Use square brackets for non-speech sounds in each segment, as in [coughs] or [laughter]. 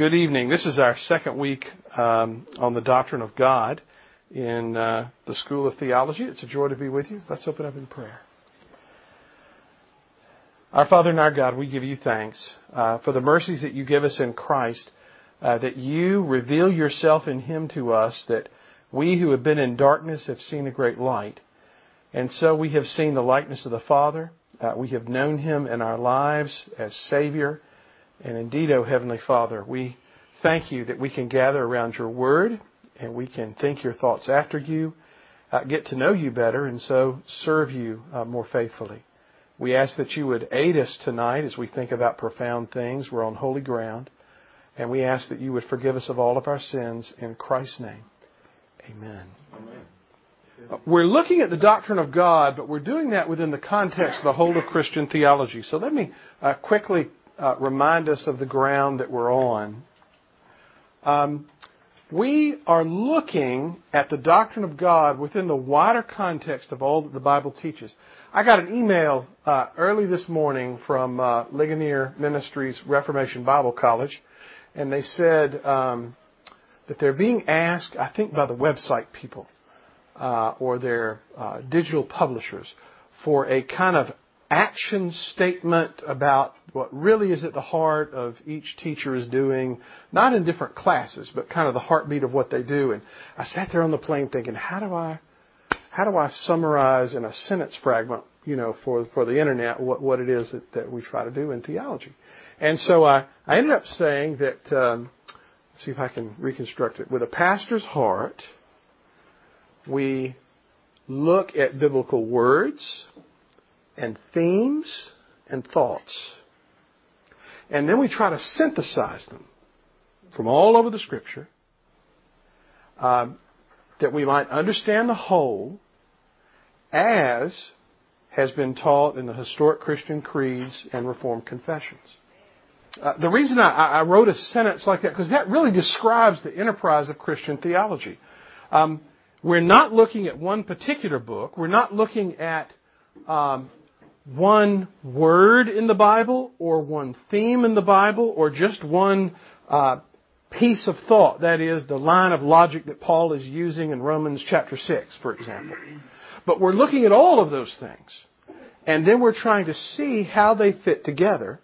good evening. This is our second week um, on the doctrine of God in uh, the School of Theology. It's a joy to be with you. Let's open up in prayer. Our Father and our God, we give you thanks uh, for the mercies that you give us in Christ, uh, that you reveal yourself in Him to us, that we who have been in darkness have seen a great light. And so we have seen the likeness of the Father. Uh, we have known Him in our lives as Savior. And indeed, O Heavenly Father, we thank you that we can gather around your word and we can think your thoughts after you, uh, get to know you better, and so serve you uh, more faithfully. We ask that you would aid us tonight as we think about profound things. We're on holy ground. And we ask that you would forgive us of all of our sins in Christ's name. Amen. Amen. Uh, we're looking at the doctrine of God, but we're doing that within the context of the whole of Christian theology. So let me uh, quickly remind us of the ground that we're on. Um, we are looking at the doctrine of God within the wider context of all that the Bible teaches. I got an email uh, early this morning from uh, Ligonier Ministries Reformation Bible College, and they said um, that they're being asked, I think by the website people uh, or their uh, digital publishers, for a kind of action statement about what really is at the heart of each teacher is doing, not in different classes, but kind of the heartbeat of what they do. And I sat there on the plane thinking, how do I, how do I summarize in a sentence fragment, you know, for, for the internet what, what it is that, that we try to do in theology? And so I, I ended up saying that, um, let's see if I can reconstruct it. With a pastor's heart, we look at biblical words, and themes and thoughts. And then we try to synthesize them from all over the Scripture um, that we might understand the whole as has been taught in the historic Christian creeds and Reformed confessions. Uh, the reason I, I, wrote a sentence like that, because that really describes the enterprise of Christian theology. Um, we're not looking at one particular book. We're not looking at um, one word in the Bible or one theme in the Bible or just one uh, piece of thought. That is the line of logic that Paul is using in Romans chapter 6, for example. But we're looking at all of those things. And then we're trying to see how they fit together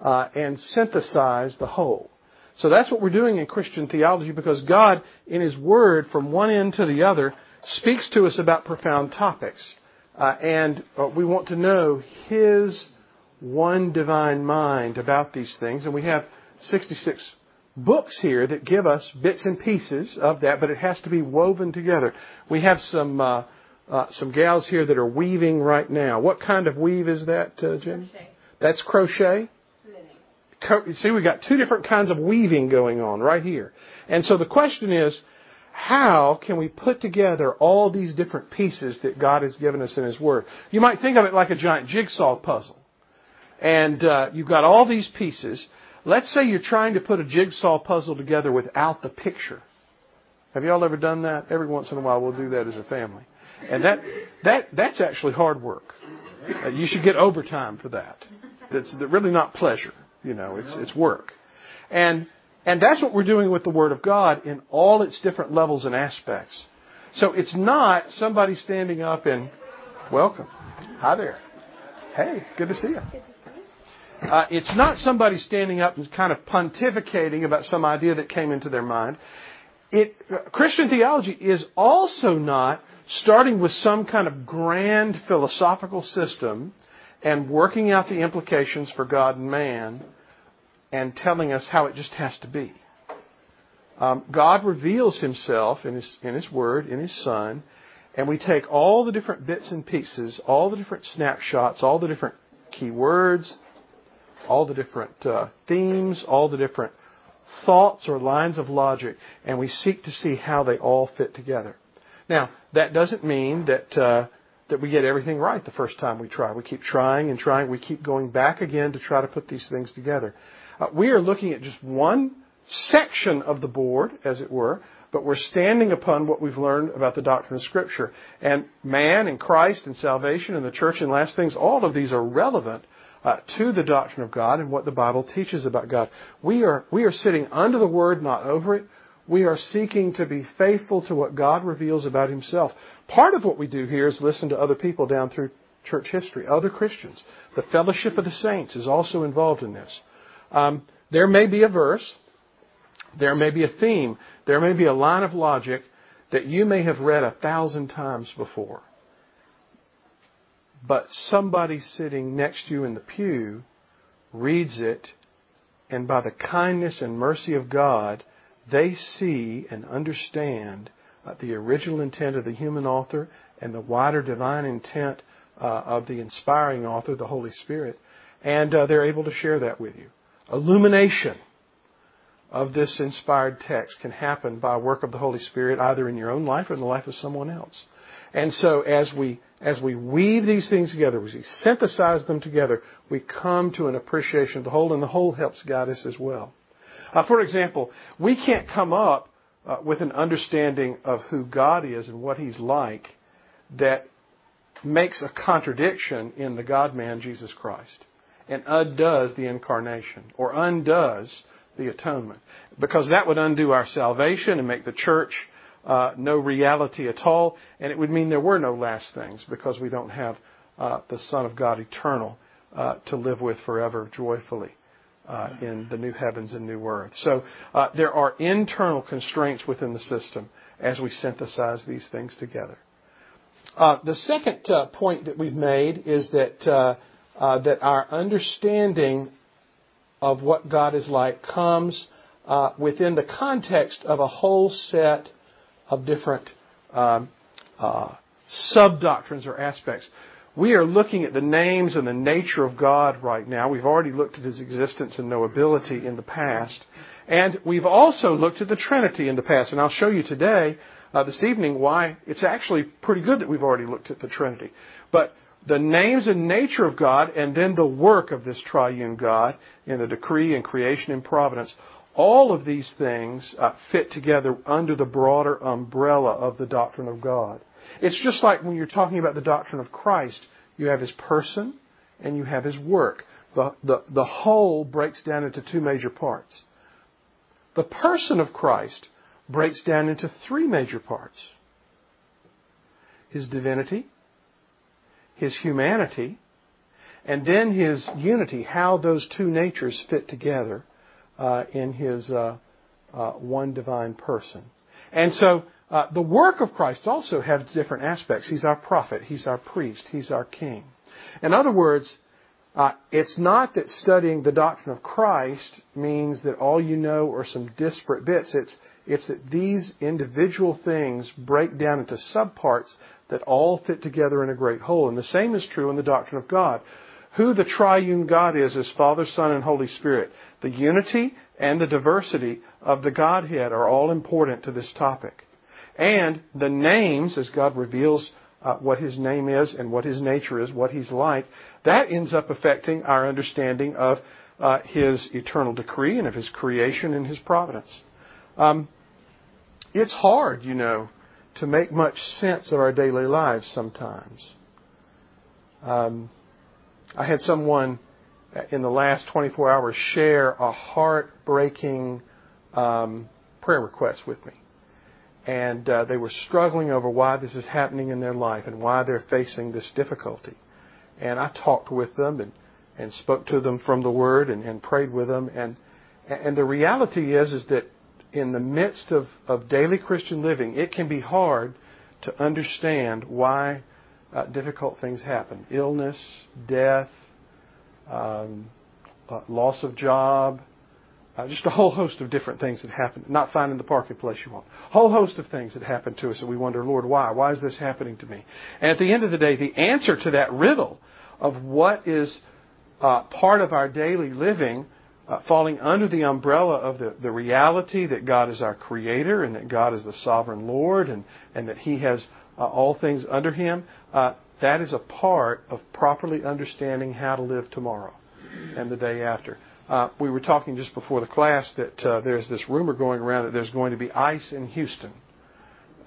uh, and synthesize the whole. So that's what we're doing in Christian theology because God, in His Word, from one end to the other, speaks to us about profound topics. Uh, and uh, we want to know His one divine mind about these things. And we have 66 books here that give us bits and pieces of that, but it has to be woven together. We have some uh, uh, some gals here that are weaving right now. What kind of weave is that, uh? Crochet. That's crochet. Co- see, we've got two different kinds of weaving going on right here. And so the question is, how can we put together all these different pieces that God has given us in His Word? You might think of it like a giant jigsaw puzzle. And uh, you've got all these pieces. Let's say you're trying to put a jigsaw puzzle together without the picture. Have you all ever done that? Every once in a while, we'll do that as a family, and that that that's actually hard work. Uh, you should get overtime for that. That's really not pleasure. You know, it's it's work, and and that's what we're doing with the Word of God in all its different levels and aspects. So it's not somebody standing up and, welcome. Hi there. Hey, good to see you. Uh, it's not somebody standing up and kind of pontificating about some idea that came into their mind. It, Christian theology is also not starting with some kind of grand philosophical system and working out the implications for God and man and telling us how it just has to be. Um, God reveals Himself in His, in His Word, in His Son, and we take all the different bits and pieces, all the different snapshots, all the different key words, all the different uh, themes, all the different thoughts or lines of logic, and we seek to see how they all fit together. Now, that doesn't mean that uh, that we get everything right the first time we try. We keep trying and trying. We keep going back again to try to put these things together. Uh, we are looking at just one section of the board, as it were, but we're standing upon what we've learned about the doctrine of Scripture. And man and Christ and salvation and the church and last things, all of these are relevant uh, to the doctrine of God and what the Bible teaches about God. We are, we are sitting under the Word, not over it. We are seeking to be faithful to what God reveals about Himself. Part of what we do here is listen to other people down through church history, other Christians. The fellowship of the saints is also involved in this. Um, there may be a verse, there may be a theme, there may be a line of logic that you may have read a thousand times before. But somebody sitting next to you in the pew reads it, and by the kindness and mercy of God, they see and understand uh, the original intent of the human author and the wider divine intent uh, of the inspiring author, the Holy Spirit, and uh, they're able to share that with you. Illumination of this inspired text can happen by work of the Holy Spirit either in your own life or in the life of someone else. And so as we as we weave these things together, as we synthesize them together, we come to an appreciation of the whole, and the whole helps guide us as well. Uh, for example, we can't come up uh, with an understanding of who God is and what He's like that makes a contradiction in the God man Jesus Christ and undoes the incarnation or undoes the atonement. Because that would undo our salvation and make the church uh, no reality at all, and it would mean there were no last things because we don't have uh, the Son of God eternal uh, to live with forever joyfully. Uh, in the new heavens and new earth. So uh, there are internal constraints within the system as we synthesize these things together. Uh, the second point that we've made is that that our understanding of what God is like comes uh, within the context of a whole set of different um, uh, sub doctrines or aspects. We are looking at the names and the nature of God right now. We've already looked at His existence and knowability in the past. And we've also looked at the Trinity in the past. And I'll show you today, uh, this evening, why it's actually pretty good that we've already looked at the Trinity. But the names and nature of God and then the work of this triune God in the decree and creation and providence. All of these things uh, fit together under the broader umbrella of the doctrine of God. It's just like when you're talking about the doctrine of Christ, you have his person and you have his work. The, the, the whole breaks down into two major parts. The person of Christ breaks down into three major parts his divinity, his humanity, and then his unity, how those two natures fit together uh, in his uh, uh, one divine person. And so uh, the work of Christ also has different aspects. He's our prophet, he's our priest, he's our king. In other words, it's not that studying the doctrine of Christ means that all you know are some disparate bits. It's, it's that these individual things break down into subparts that all fit together in a great whole. And the same is true in the doctrine of God. Who the triune God is is Father, Son, and Holy Spirit. The unity and the diversity of the Godhead are all important to this topic. And the names, as God reveals uh, what His name is and what His nature is, what He's like, that ends up affecting our understanding of uh, His eternal decree and of His creation and His providence. Um, it's hard, you know, to make much sense of our daily lives sometimes. Um, I had someone in the last 24 hours share a heartbreaking um, prayer request with me. And uh, they were struggling over why this is happening in their life and why they're facing this difficulty. And I talked with them and, and spoke to them from the Word and, and prayed with them. And, and the reality is, is that in the midst of, of daily Christian living, it can be hard to understand why uh, difficult things happen illness, death, um, uh, loss of job, uh, just a whole host of different things that happen. Not finding the parking place you want. Whole host of things that happen to us, and we wonder, Lord, why? Why is this happening to me? And at the end of the day, the answer to that riddle of what is uh, part of our daily living uh, falling under the umbrella of the, the reality that God is our creator and that God is the sovereign Lord and, and that He has uh, all things under Him, uh, that is a part of properly understanding how to live tomorrow and the day after. Uh, we were talking just before the class that uh, there's this rumor going around that there's going to be ice in Houston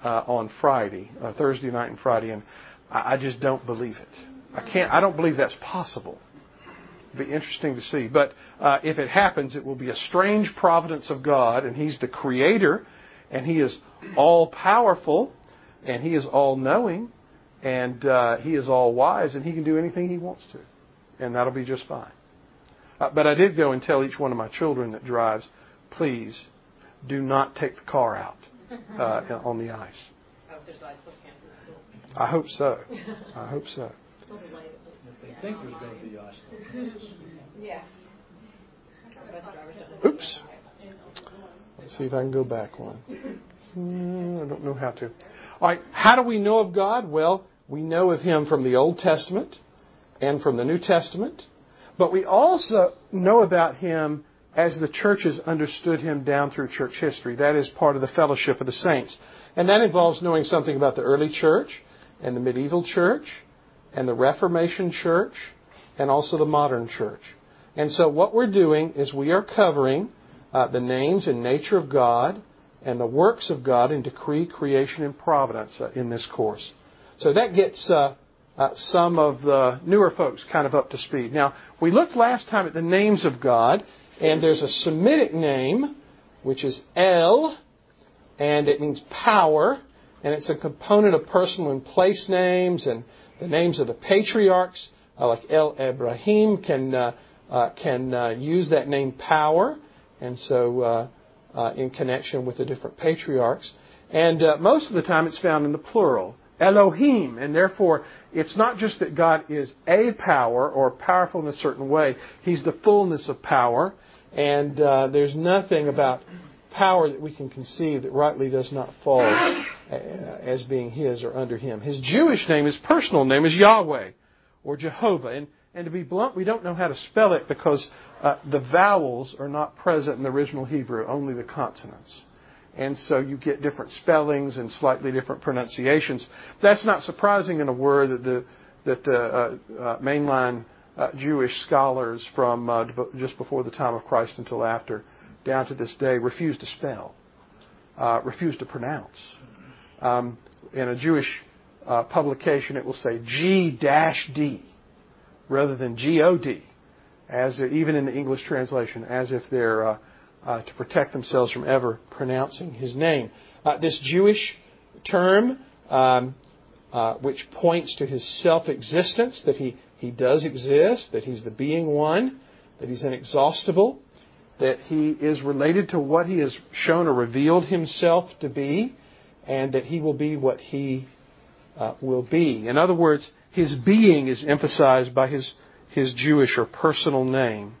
uh, on Friday, uh Thursday night and Friday, and I, I just don't believe it. I can't. I don't believe that's possible. It'll be interesting to see. But uh, if it happens, it will be a strange providence of God, and He's the Creator, and He is all powerful, and He is all knowing, and uh, He is all wise, and He can do anything He wants to, and that'll be just fine. Uh, but I did go and tell each one of my children that drives, please do not take the car out uh, on the ice. I hope so. I hope so. They think there's going to be ice. [laughs] Yeah. Oops. Let's see if I can go back one. Hmm, I don't know how to. All right. How do we know of God? Well, we know of Him from the Old Testament and from the New Testament, but we also know about Him as the churches understood Him down through church history. That is part of the fellowship of the saints. And that involves knowing something about the early church and the medieval church and the Reformation church and also the modern church. And so what we're doing is we are covering uh, the names and nature of God and the works of God in decree, creation, and providence uh, in this course. So that gets uh, uh, some of the newer folks kind of up to speed. Now, we looked last time at the names of God, and there's a Semitic name, which is El, and it means power, and it's a component of personal and place names, and the names of the patriarchs, uh, like El Ibrahim, can uh, uh, can uh, use that name power, and so uh, uh, in connection with the different patriarchs. And most of the time, it's found in the plural, Elohim, and therefore it's not just that God is a power or powerful in a certain way; He's the fullness of power, and there's nothing about power that we can conceive that rightly does not fall as being his or under him. His Jewish name, his personal name, is Yahweh or Jehovah. And, and to be blunt, we don't know how to spell it because uh, the vowels are not present in the original Hebrew, only the consonants. And so you get different spellings and slightly different pronunciations. That's not surprising in a word that the, that the uh, uh, mainline uh, Jewish scholars from uh, just before the time of Christ until after, down to this day, refuse to spell, uh, refuse to pronounce. Um, in a Jewish uh, publication, it will say G-D rather than G-O-D, as even in the English translation, as if they're uh, uh, to protect themselves from ever pronouncing his name. Uh, this Jewish term, um, uh, which points to his self-existence, that he, he does exist, that he's the being one, that he's inexhaustible, that he is related to what he has shown or revealed himself to be, and that he will be what he uh, will be. In other words, his being is emphasized by his, his Jewish or personal name.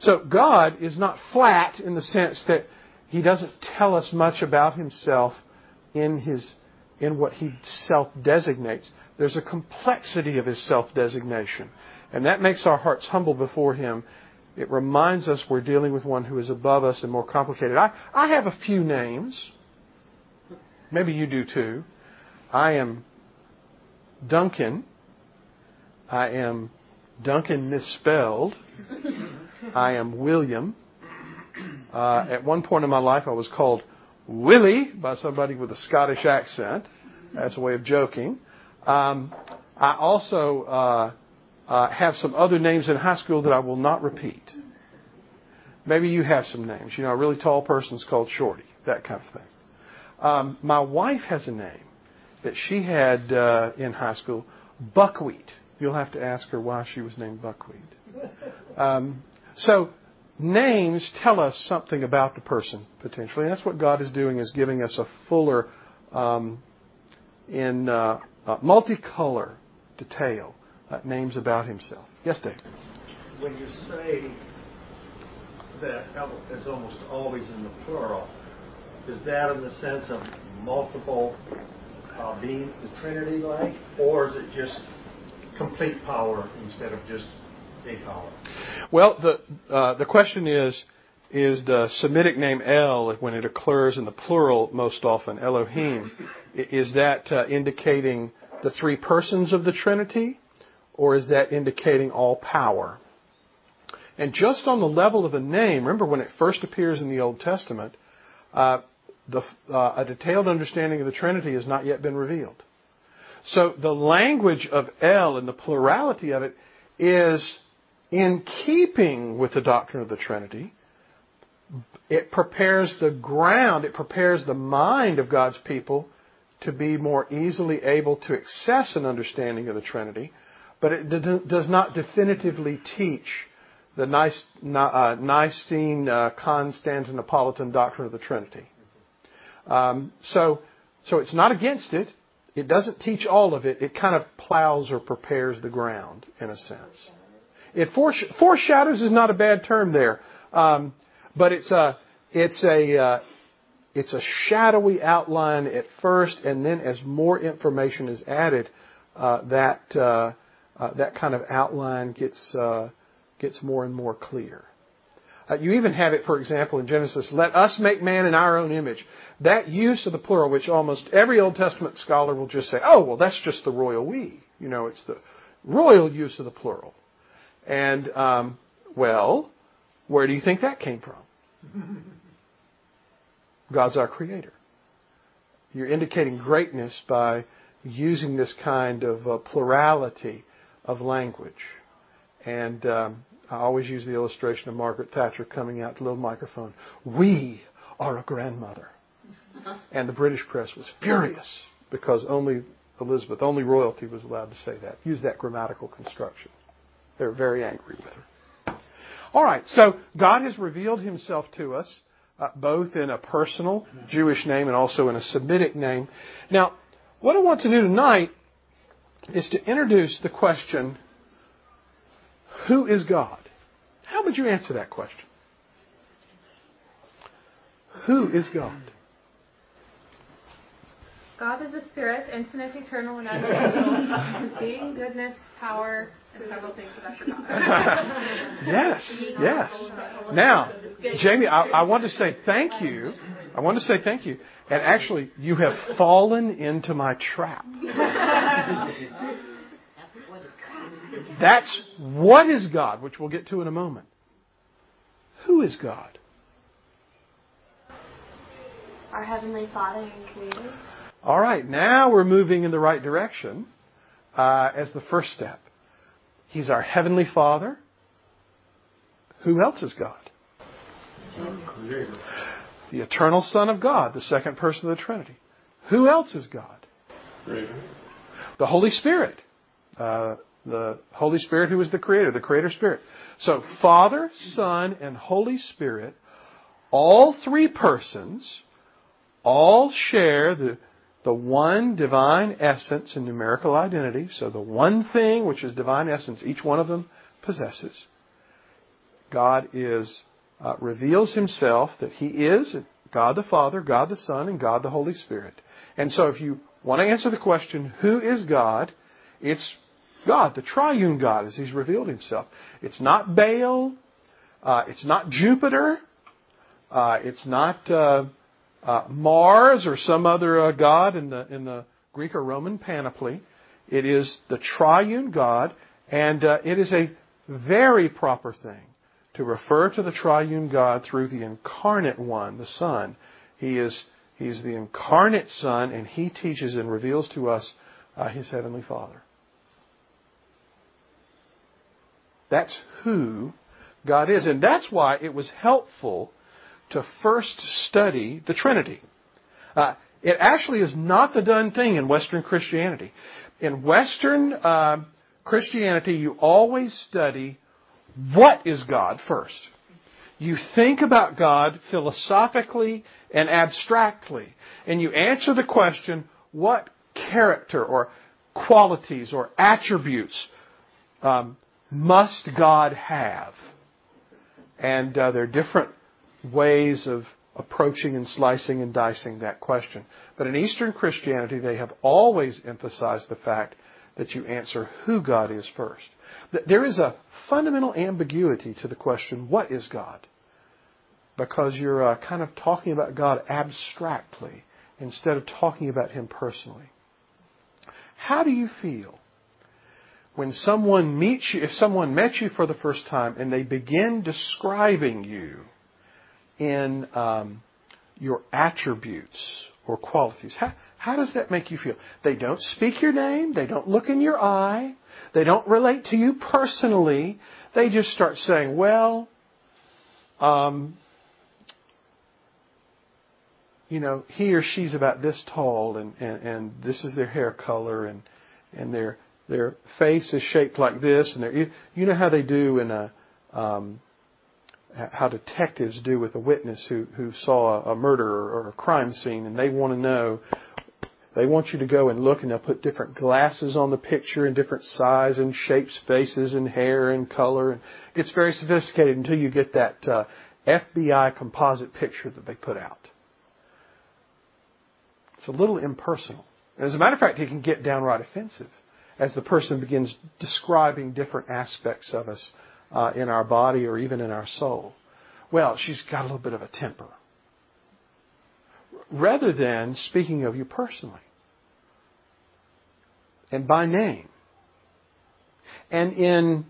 So God is not flat in the sense that he doesn't tell us much about himself in his in what he self designates. There's a complexity of his self designation. And that makes our hearts humble before him. It reminds us we're dealing with one who is above us and more complicated. I, I have a few names. Maybe you do too. I am Duncan. I am Duncan misspelled. I am William. Uh, at one point in my life, I was called Willie by somebody with a Scottish accent. That's a way of joking. Um, I also uh, uh, have some other names in high school that I will not repeat. Maybe you have some names. You know, a really tall person's called Shorty, that kind of thing. Um, my wife has a name that she had uh, in high school, Buckwheat. You'll have to ask her why she was named Buckwheat. Um, so names tell us something about the person potentially. And that's what God is doing is giving us a fuller, um, in uh, uh, multicolor detail uh, names about Himself. Yes, Dave. When you say that is almost always in the plural, is that in the sense of multiple uh, being the Trinity like, or is it just complete power instead of just a power? Well, the uh, the question is is the Semitic name El when it occurs in the plural most often Elohim is that uh, indicating the three persons of the Trinity, or is that indicating all power? And just on the level of the name, remember when it first appears in the Old Testament, uh, the, uh, a detailed understanding of the Trinity has not yet been revealed. So the language of El and the plurality of it is in keeping with the doctrine of the Trinity, it prepares the ground, it prepares the mind of God's people to be more easily able to access an understanding of the Trinity, but it does not definitively teach the uh, Nicene uh, Constantinopolitan doctrine of the Trinity. Um, so, so it's not against it. It doesn't teach all of it. It kind of plows or prepares the ground in a sense. It foreshadows is not a bad term there, um, but it's a it's a uh, it's a shadowy outline at first, and then as more information is added, uh, that uh, that kind of outline gets uh, gets more and more clear. You even have it, for example, in Genesis, let us make man in our own image. That use of the plural, which almost every Old Testament scholar will just say, oh, well, that's just the royal we. You know, it's the royal use of the plural. And, um, well, where do you think that came from? [laughs] God's our creator. You're indicating greatness by using this kind of uh, plurality of language. And um, I always use the illustration of Margaret Thatcher coming out to the little microphone. We are a grandmother. And the British press was furious because only Elizabeth, only royalty was allowed to say that. Use that grammatical construction. They were very angry with her. All right, so God has revealed himself to us uh, both in a personal Jewish name and also in a Semitic name. Now, what I want to do tonight is to introduce the question who is God? How would you answer that question? Who is God? God is a spirit, infinite, eternal, and unchangeable, [laughs] being, goodness, power, and several things that I forgot. yes, yes. Now, Jamie, I, I want to say thank you. I want to say thank you. And actually, you have fallen into my trap. That's what is God, which we'll get to in a moment. Who is God? Our Heavenly Father and Creator. All right, now we're moving in the right direction uh, as the first step. He's our Heavenly Father. Who else is God? Creator. The eternal Son of God, the second person of the Trinity. Who else is God? Creator. The Holy Spirit. Uh, the Holy Spirit who is the Creator, the Creator Spirit. So, Father, Son, and Holy Spirit, all three persons, all share the, the one divine essence and numerical identity. So, the one thing which is divine essence, each one of them possesses. God is uh, reveals Himself that He is God the Father, God the Son, and God the Holy Spirit. And so, if you want to answer the question, who is God? It's God, the triune God, as He's revealed Himself. It's not Baal. Uh, it's not Jupiter. Uh, it's not uh, uh Mars or some other uh, god in the in the Greek or Roman panoply. It is the triune God, and uh, it is a very proper thing to refer to the triune God through the incarnate one, the Son. He is He is the incarnate Son, and He teaches and reveals to us His heavenly Father. That's who God is. And that's why it was helpful to first study the Trinity. Uh, it actually is not the done thing in Western Christianity. In Western uh, Christianity, you always study what is God first. You think about God philosophically and abstractly, and you answer the question, what character or qualities or attributes um, must God have? And uh, there are different ways of approaching and slicing and dicing that question. But in Eastern Christianity, they have always emphasized the fact that you answer who God is first. There is a fundamental ambiguity to the question, what is God? Because you're uh, kind of talking about God abstractly instead of talking about Him personally. How do you feel when someone meets you, if someone met you for the first time and they begin describing you in um, your attributes or qualities, how, how does that make you feel? They don't speak your name, they don't look in your eye, they don't relate to you personally, they just start saying, well, um, you know, he or she's about this tall, and, and, and this is their hair color, and and their their face is shaped like this, and their you know how they do in a um, how detectives do with a witness who who saw a, murder or a crime scene, and they want to know. They want you to go and look, and they'll put different glasses on the picture in different size and shapes, faces and hair and color. And it's very sophisticated until you get that uh, FBI composite picture that they put out. It's a little impersonal. As a matter of fact, it can get downright offensive as the person begins describing different aspects of us uh, in our body or even in our soul. Well, she's got a little bit of a temper. Rather than speaking of you personally and by name and in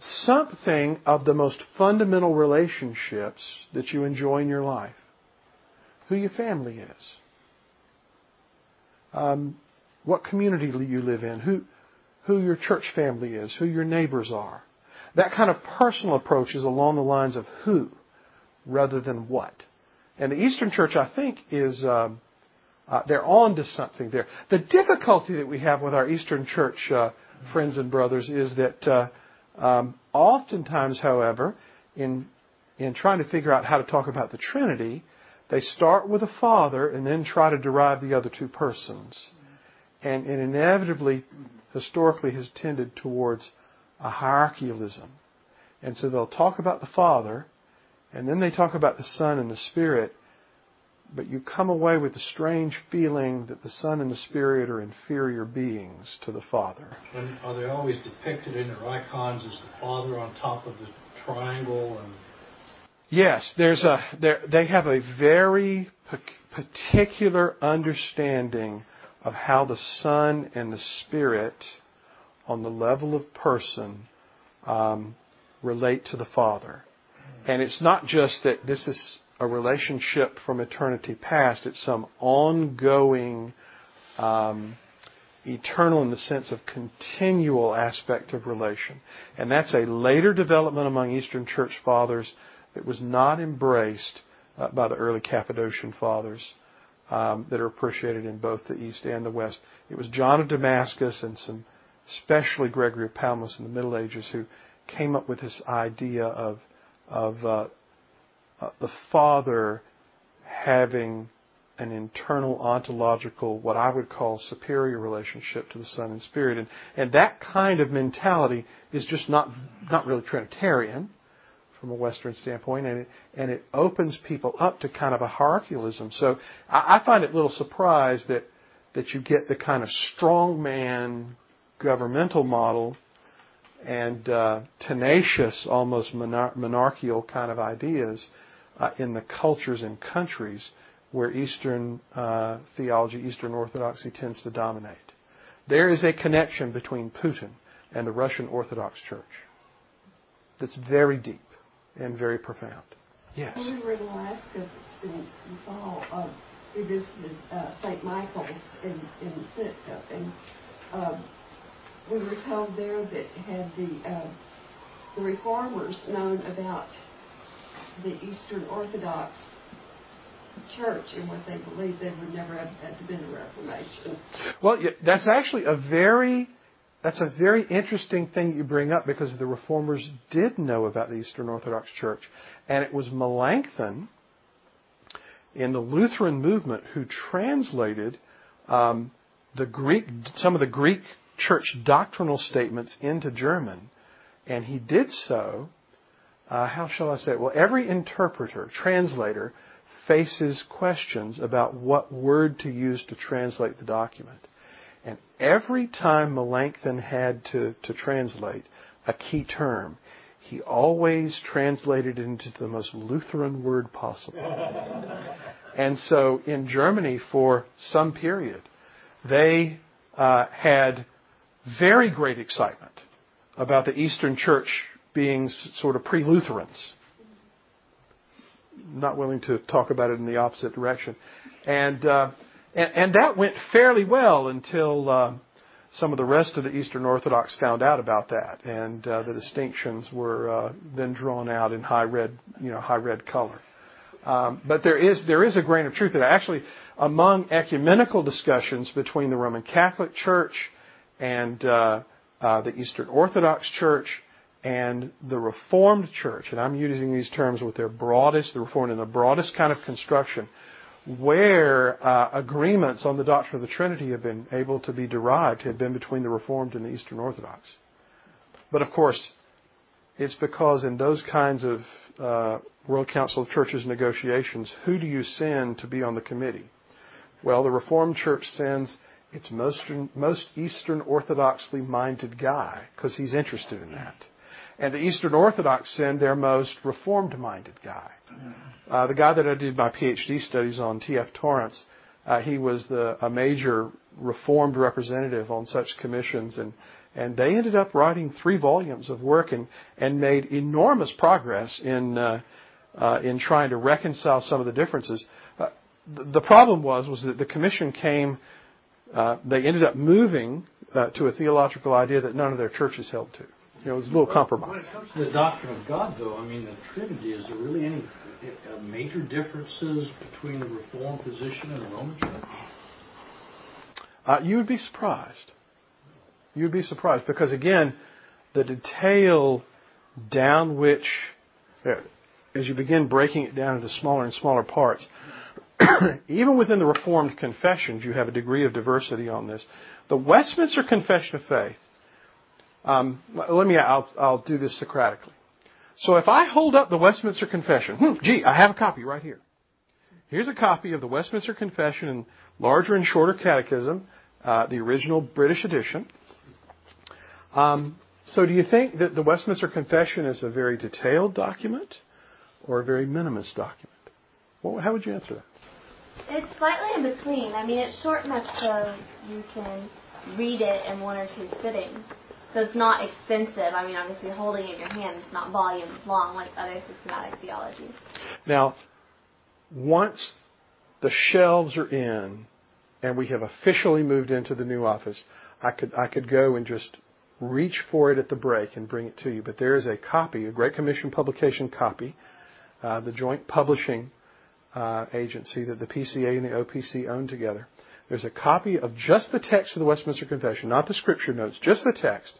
something of the most fundamental relationships that you enjoy in your life who your family is, um, what community you live in, who, who your church family is, who your neighbors are. That kind of personal approach is along the lines of who rather than what. And the Eastern Church, I think, is um, uh, they're on to something there. The difficulty that we have with our Eastern Church uh, friends and brothers is that uh, um, oftentimes, however, in in trying to figure out how to talk about the Trinity, they start with a father and then try to derive the other two persons. And it inevitably, historically, has tended towards a hierarchialism. And so they'll talk about the Father, and then they talk about the Son and the Spirit, but you come away with a strange feeling that the Son and the Spirit are inferior beings to the Father. And are they always depicted in their icons as the Father on top of the triangle and Yes, there's a they have a very particular understanding of how the Son and the Spirit, on the level of person, um, relate to the Father. And it's not just that this is a relationship from eternity past; it's some ongoing, um, eternal in the sense of continual aspect of relation. And that's a later development among Eastern Church fathers that was not embraced uh, by the early Cappadocian fathers um, that are appreciated in both the East and the West. It was John of Damascus and some, especially Gregory of Palamas in the Middle Ages, who came up with this idea of of uh, uh, the Father having an internal ontological, what I would call superior relationship to the Son and Spirit, and and that kind of mentality is just not not really Trinitarian from a Western standpoint, and it, and it opens people up to kind of a hierarchialism. So I, I find it a little surprised that that you get the kind of strongman governmental model and uh, tenacious, almost monar- monarchical kind of ideas uh, in the cultures and countries where Eastern uh, theology, Eastern Orthodoxy tends to dominate. There is a connection between Putin and the Russian Orthodox Church that's very deep and very profound. Yes. When we were in Alaska in the fall, uh, we visited uh, St. Michael's in, in Sitka, and uh, we were told there that had the uh, the reformers known about the Eastern Orthodox Church and what they believed, they would never have had to been a Reformation. Well, that's actually a very that's a very interesting thing you bring up because the reformers did know about the Eastern Orthodox Church. And it was Melanchthon in the Lutheran movement who translated um, the Greek, some of the Greek church doctrinal statements into German. And he did so, uh, how shall I say it? Well, every interpreter, translator, faces questions about what word to use to translate the document. And every time Melanchthon had to, to translate a key term, he always translated it into the most Lutheran word possible. [laughs] and so in Germany, for some period, they uh, had very great excitement about the Eastern Church being sort of pre Lutherans. Not willing to talk about it in the opposite direction. And uh, and, and that went fairly well until uh, some of the rest of the Eastern Orthodox found out about that, and uh, the distinctions were uh, then drawn out in high red, you know, high red color. Um, but there is there is a grain of truth that actually among ecumenical discussions between the Roman Catholic Church and uh, uh, the Eastern Orthodox Church and the Reformed Church, and I'm using these terms with their broadest, the Reformed in the broadest kind of construction, where uh, agreements on the doctrine of the Trinity have been able to be derived have been between the Reformed and the Eastern Orthodox. But of course, it's because in those kinds of uh, World Council of Churches negotiations, who do you send to be on the committee? Well, the Reformed Church sends its most, most Eastern Orthodoxly minded guy because he's interested in that. And the Eastern Orthodox send their most Reformed minded guy. Uh, the guy that I did my PhD studies on, T.F. Torrance, uh, he was the, a major Reformed representative on such commissions, and, and they ended up writing three volumes of work and, and made enormous progress in, uh, uh in trying to reconcile some of the differences. Uh, the, problem was was that the commission came. Uh, they ended up moving to a theological idea that none of their churches held to. You know, it was a little compromise. When it comes to the doctrine of God, though, I mean, the Trinity, is there really any uh, major differences between the Reformed position and the Roman Church? Uh, you would be surprised. You would be surprised because, again, the detail down which, uh, as you begin breaking it down into smaller and smaller parts, [coughs] even within the Reformed confessions, you have a degree of diversity on this. The Westminster Confession of Faith um, let me, I'll, I'll do this Socratically. So if I hold up the Westminster Confession, hmm, gee, I have a copy right here. Here's a copy of the Westminster Confession in larger and shorter catechism, uh, the original British edition. Um, so do you think that the Westminster Confession is a very detailed document or a very minimalist document? Well, how would you answer that? It's slightly in between. I mean, it's short enough so you can read it in one or two sittings. So it's not expensive. I mean, obviously, holding it in your hand, it's not volumes long like other systematic theologies. Now, once the shelves are in and we have officially moved into the new office, I could I could go and just reach for it at the break and bring it to you. But there is a copy, a Great Commission publication copy, uh, the joint publishing uh, agency that the PCA and the OPC own together. There's a copy of just the text of the Westminster Confession, not the scripture notes, just the text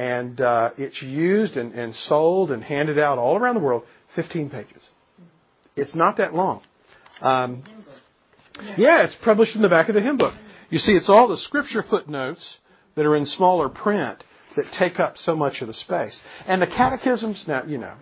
and uh, it's used and, sold and handed out all around the world. 15 pages. It's not that long. Um, yeah, it's published in the back of the hymn book. You see, it's all the scripture footnotes that are in smaller print that take up so much of the space. And the catechisms, now, you know,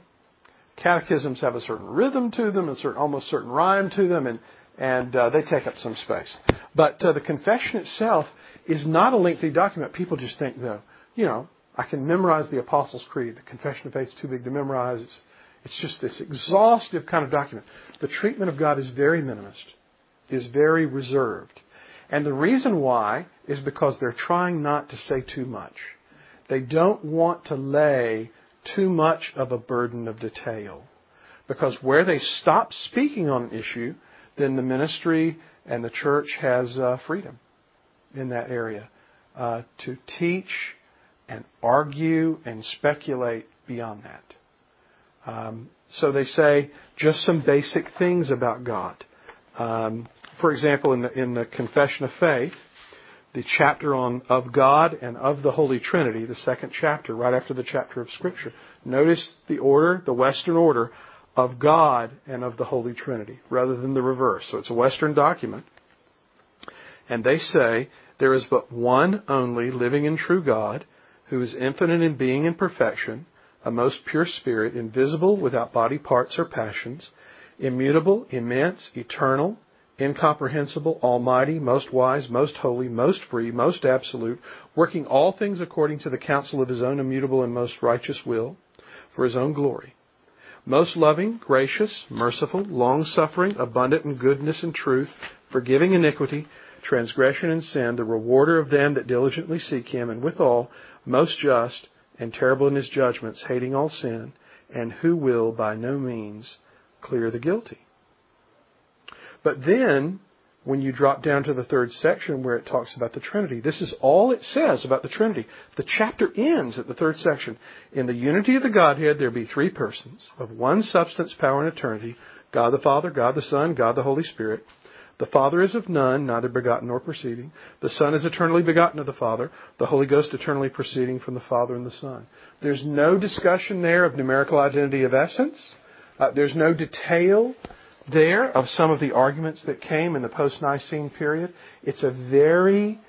catechisms have a certain rhythm to them, a certain, almost certain rhyme to them, and, and uh, they take up some space. But uh, the confession itself is not a lengthy document. People just think, though, you know, I can memorize the Apostles' Creed. The Confession of Faith is too big to memorize. It's, it's just this exhaustive kind of document. The treatment of God is very minimalist, is very reserved. And the reason why is because they're trying not to say too much. They don't want to lay too much of a burden of detail. Because where they stop speaking on an issue, then the ministry and the church has uh, freedom in that area uh, to teach and argue and speculate beyond that. Um, so they say just some basic things about God. Um, for example, in the, in the Confession of Faith, the chapter on of God and of the Holy Trinity, the second chapter, right after the chapter of Scripture. Notice the order, the Western order of God and of the Holy Trinity, rather than the reverse. So it's a Western document. And they say there is but one only living and true God who is infinite in being and perfection, a most pure spirit, invisible, without body parts or passions, immutable, immense, eternal, incomprehensible, almighty, most wise, most holy, most free, most absolute, working all things according to the counsel of his own immutable and most righteous will, for his own glory. Most loving, gracious, merciful, long suffering, abundant in goodness and truth, forgiving iniquity, transgression and sin, the rewarder of them that diligently seek him, and withal most just and terrible in his judgments, hating all sin, and who will by no means clear the guilty. But then when you drop down to the third section where it talks about the Trinity. This is all it says about the Trinity. The chapter ends at the third section. In the unity of the Godhead, there be three persons of one substance, power, and eternity God the Father, God the Son, God the Holy Spirit. The Father is of none, neither begotten nor proceeding. The Son is eternally begotten of the Father. The Holy Ghost eternally proceeding from the Father and the Son. There's no discussion there of numerical identity of essence. Uh, there's no detail there of some of the arguments that came in the post-Nicene period. It's a very,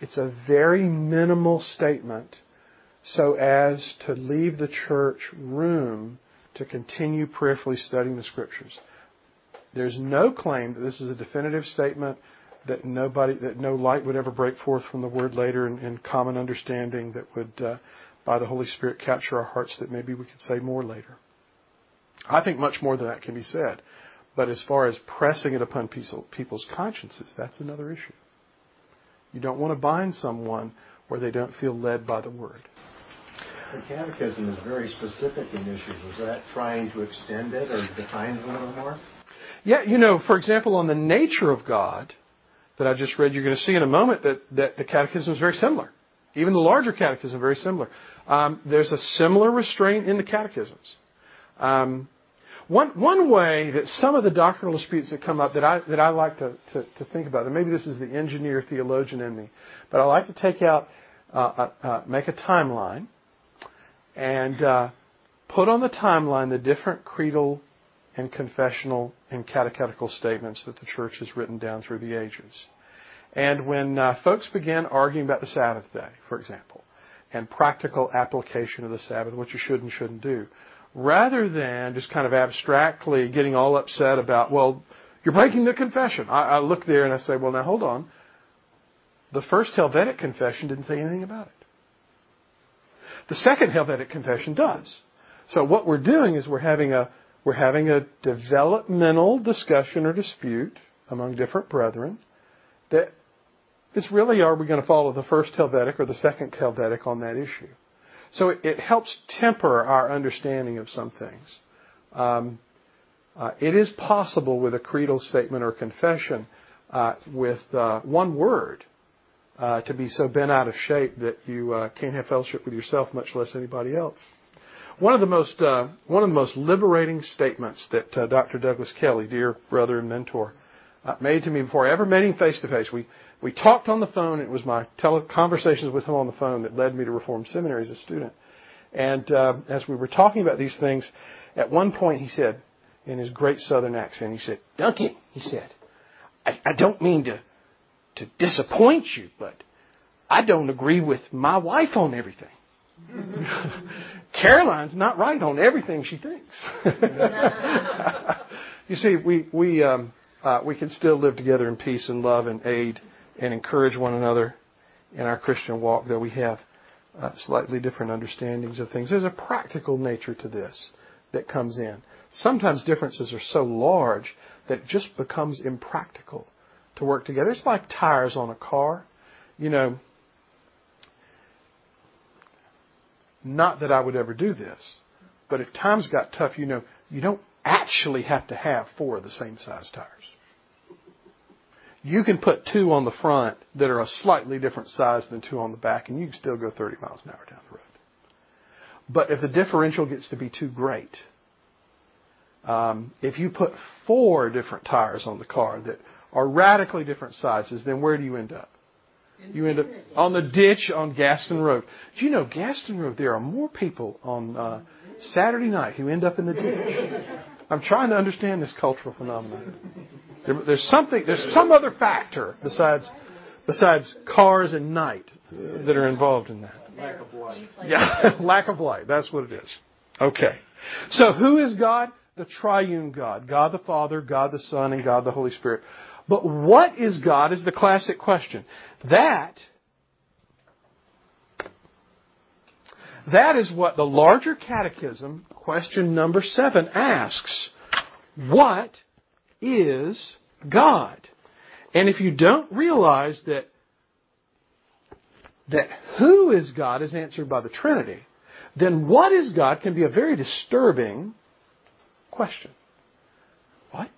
it's a very minimal statement so as to leave the church room to continue prayerfully studying the scriptures. There's no claim that this is a definitive statement that nobody, that no light would ever break forth from the word later in, in common understanding that would, uh, by the Holy Spirit, capture our hearts that maybe we could say more later. I think much more than that can be said. But as far as pressing it upon people's consciences, that's another issue. You don't want to bind someone where they don't feel led by the Word. The Catechism is very specific in issues. Is that trying to extend it or define it a little more? Yeah, you know, for example, on the nature of God that I just read, you're going to see in a moment that, that the Catechism is very similar. Even the larger Catechism, very similar. Um, there's a similar restraint in the Catechisms. Um, one, one way that some of the doctrinal disputes that come up that I, that I like to, to, to think about, and maybe this is the engineer theologian in me, but I like to take out, uh, uh, uh, make a timeline and uh, put on the timeline the different creedal and confessional and catechetical statements that the church has written down through the ages. And when uh, folks began arguing about the Sabbath day, for example, and practical application of the Sabbath, what you should and shouldn't do, rather than just kind of abstractly getting all upset about, well, you're breaking the confession. I, I look there and I say, well, now hold on. The first Helvetic confession didn't say anything about it. The second Helvetic confession does. So what we're doing is we're having a we're having a developmental discussion or dispute among different brethren that it's really are we going to follow the first Helvetic or the second Helvetic on that issue. So it, it helps temper our understanding of some things. Um, uh, it is possible with a creedal statement or confession uh, with uh, one word uh, to be so bent out of shape that you uh, can't have fellowship with yourself, much less anybody else. One of the most uh, one of the most liberating statements that Dr. Douglas Kelly, dear brother and mentor, made to me before I ever met him face to face. We we talked on the phone. It was my tele- conversations with him on the phone that led me to Reform Seminary as a student. And uh, as we were talking about these things, at one point he said, in his great Southern accent, he said, "Duncan," he said, "I, I don't mean to to disappoint you, but I don't agree with my wife on everything." [laughs] Caroline's not right on everything she thinks. [laughs] you see, we we um, uh, we can still live together in peace and love and aid and encourage one another in our Christian walk, though we have uh, slightly different understandings of things. There's a practical nature to this that comes in. Sometimes differences are so large that it just becomes impractical to work together. It's like tires on a car. You know, not that I would ever do this, but if times got tough, you know, you don't actually have to have four of the same size tires you can put two on the front that are a slightly different size than two on the back, and you can still go 30 miles an hour down the road. But if the differential gets to be too great, um, if you put four different tires on the car that are radically different sizes, then where do you end up? You end up on the ditch on Gaston Road. Do you know Gaston Road? There are more people on uh, Saturday night who end up in the ditch. I'm trying to understand this cultural phenomenon. There, there's something, there's some other factor besides besides cars and night that are involved in that. Lack of light. Yeah, [laughs] lack of light. That's what it is. Okay. So who is God? The triune God. God the Father, God the Son, and God the Holy Spirit. But what is God is the classic question. That that is what the larger catechism, question number seven, asks. What is God. And if you don't realize that that who is God is answered by the Trinity, then what is God can be a very disturbing question. What?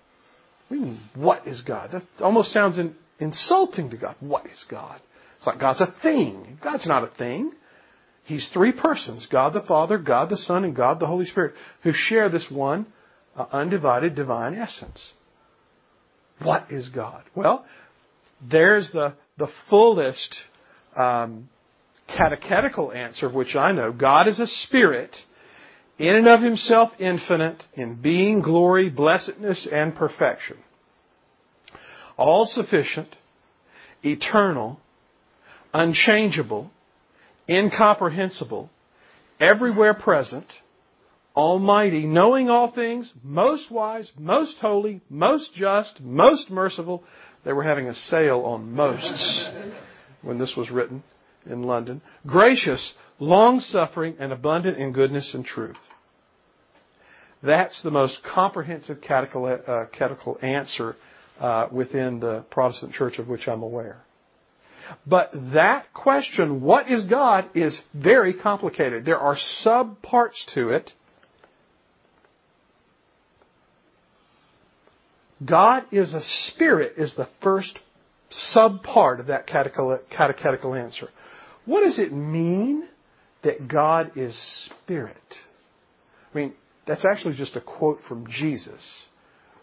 What do you Hmm, what is God? That almost sounds in, insulting to God. What is God? It's like God's a thing. God's not a thing. He's three persons God the Father, God the Son, and God the Holy Spirit who share this one uh, undivided divine essence. What is God? Well, there's the, the fullest um, catechetical answer of which I know. God is a spirit, in and of himself infinite, in being, glory, blessedness, and perfection. All sufficient, eternal, unchangeable, incomprehensible, everywhere present, almighty, knowing all things, most wise, most holy, most just, most merciful. They were having a sale on mosts when this was written in London. Gracious, long suffering, and abundant in goodness and truth. That's the most comprehensive catechetical uh, answer uh, within the Protestant church of which I'm aware. But that question, what is God, is very complicated. There are sub parts to it. God is a spirit, is the first sub part of that catechetical answer. What does it mean that God is spirit? I mean, that's actually just a quote from Jesus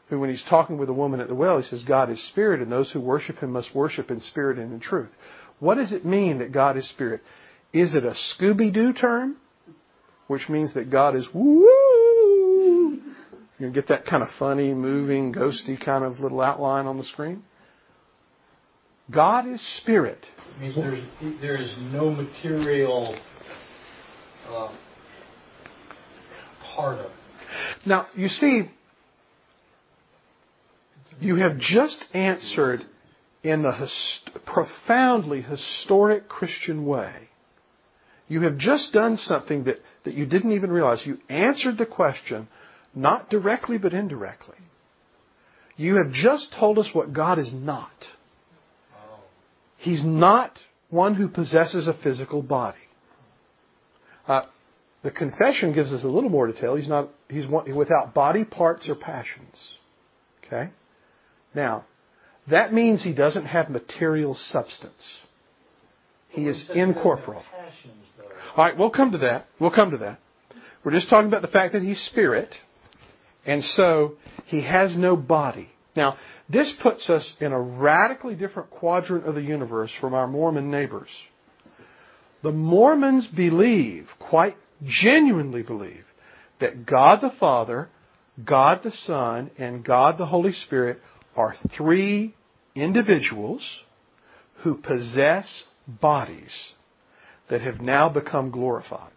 who, when he's talking with a woman at the well, he says, God is spirit, and those who worship him must worship in spirit and in truth. What does it mean that God is spirit? Is it a Scooby Doo term? Which means that God is woo! You get that kind of funny, moving, ghosty kind of little outline on the screen? God is spirit. It means there's, there is no material uh, part of it. Now, you see, you have just answered in the profoundly historic Christian way. You have just done something that, that you didn't even realize. You answered the question, not directly but indirectly. You have just told us what God is not. He's not one who possesses a physical body. Uh, the confession gives us a little more detail. He's not. He's without body parts or passions. Okay. Now, that means he doesn't have material substance. He is incorporeal. All right, we'll come to that. We'll come to that. We're just talking about the fact that he's spirit, and so he has no body. Now, this puts us in a radically different quadrant of the universe from our Mormon neighbors. The Mormons believe, quite genuinely believe, that God the Father, God the Son, and God the Holy Spirit are three individuals who possess bodies that have now become glorified.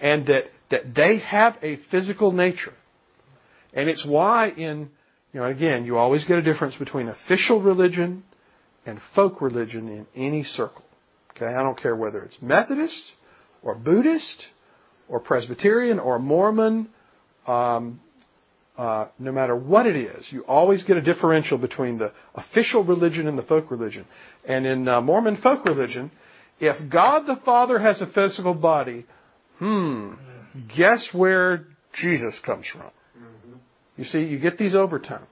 And that, that they have a physical nature. And it's why in, you know, again, you always get a difference between official religion and folk religion in any circle. Okay, I don't care whether it's Methodist or Buddhist or Presbyterian or Mormon, um, uh, no matter what it is, you always get a differential between the official religion and the folk religion. And in uh, Mormon folk religion, if God the Father has a physical body, hmm, guess where Jesus comes from? You see, you get these overtones.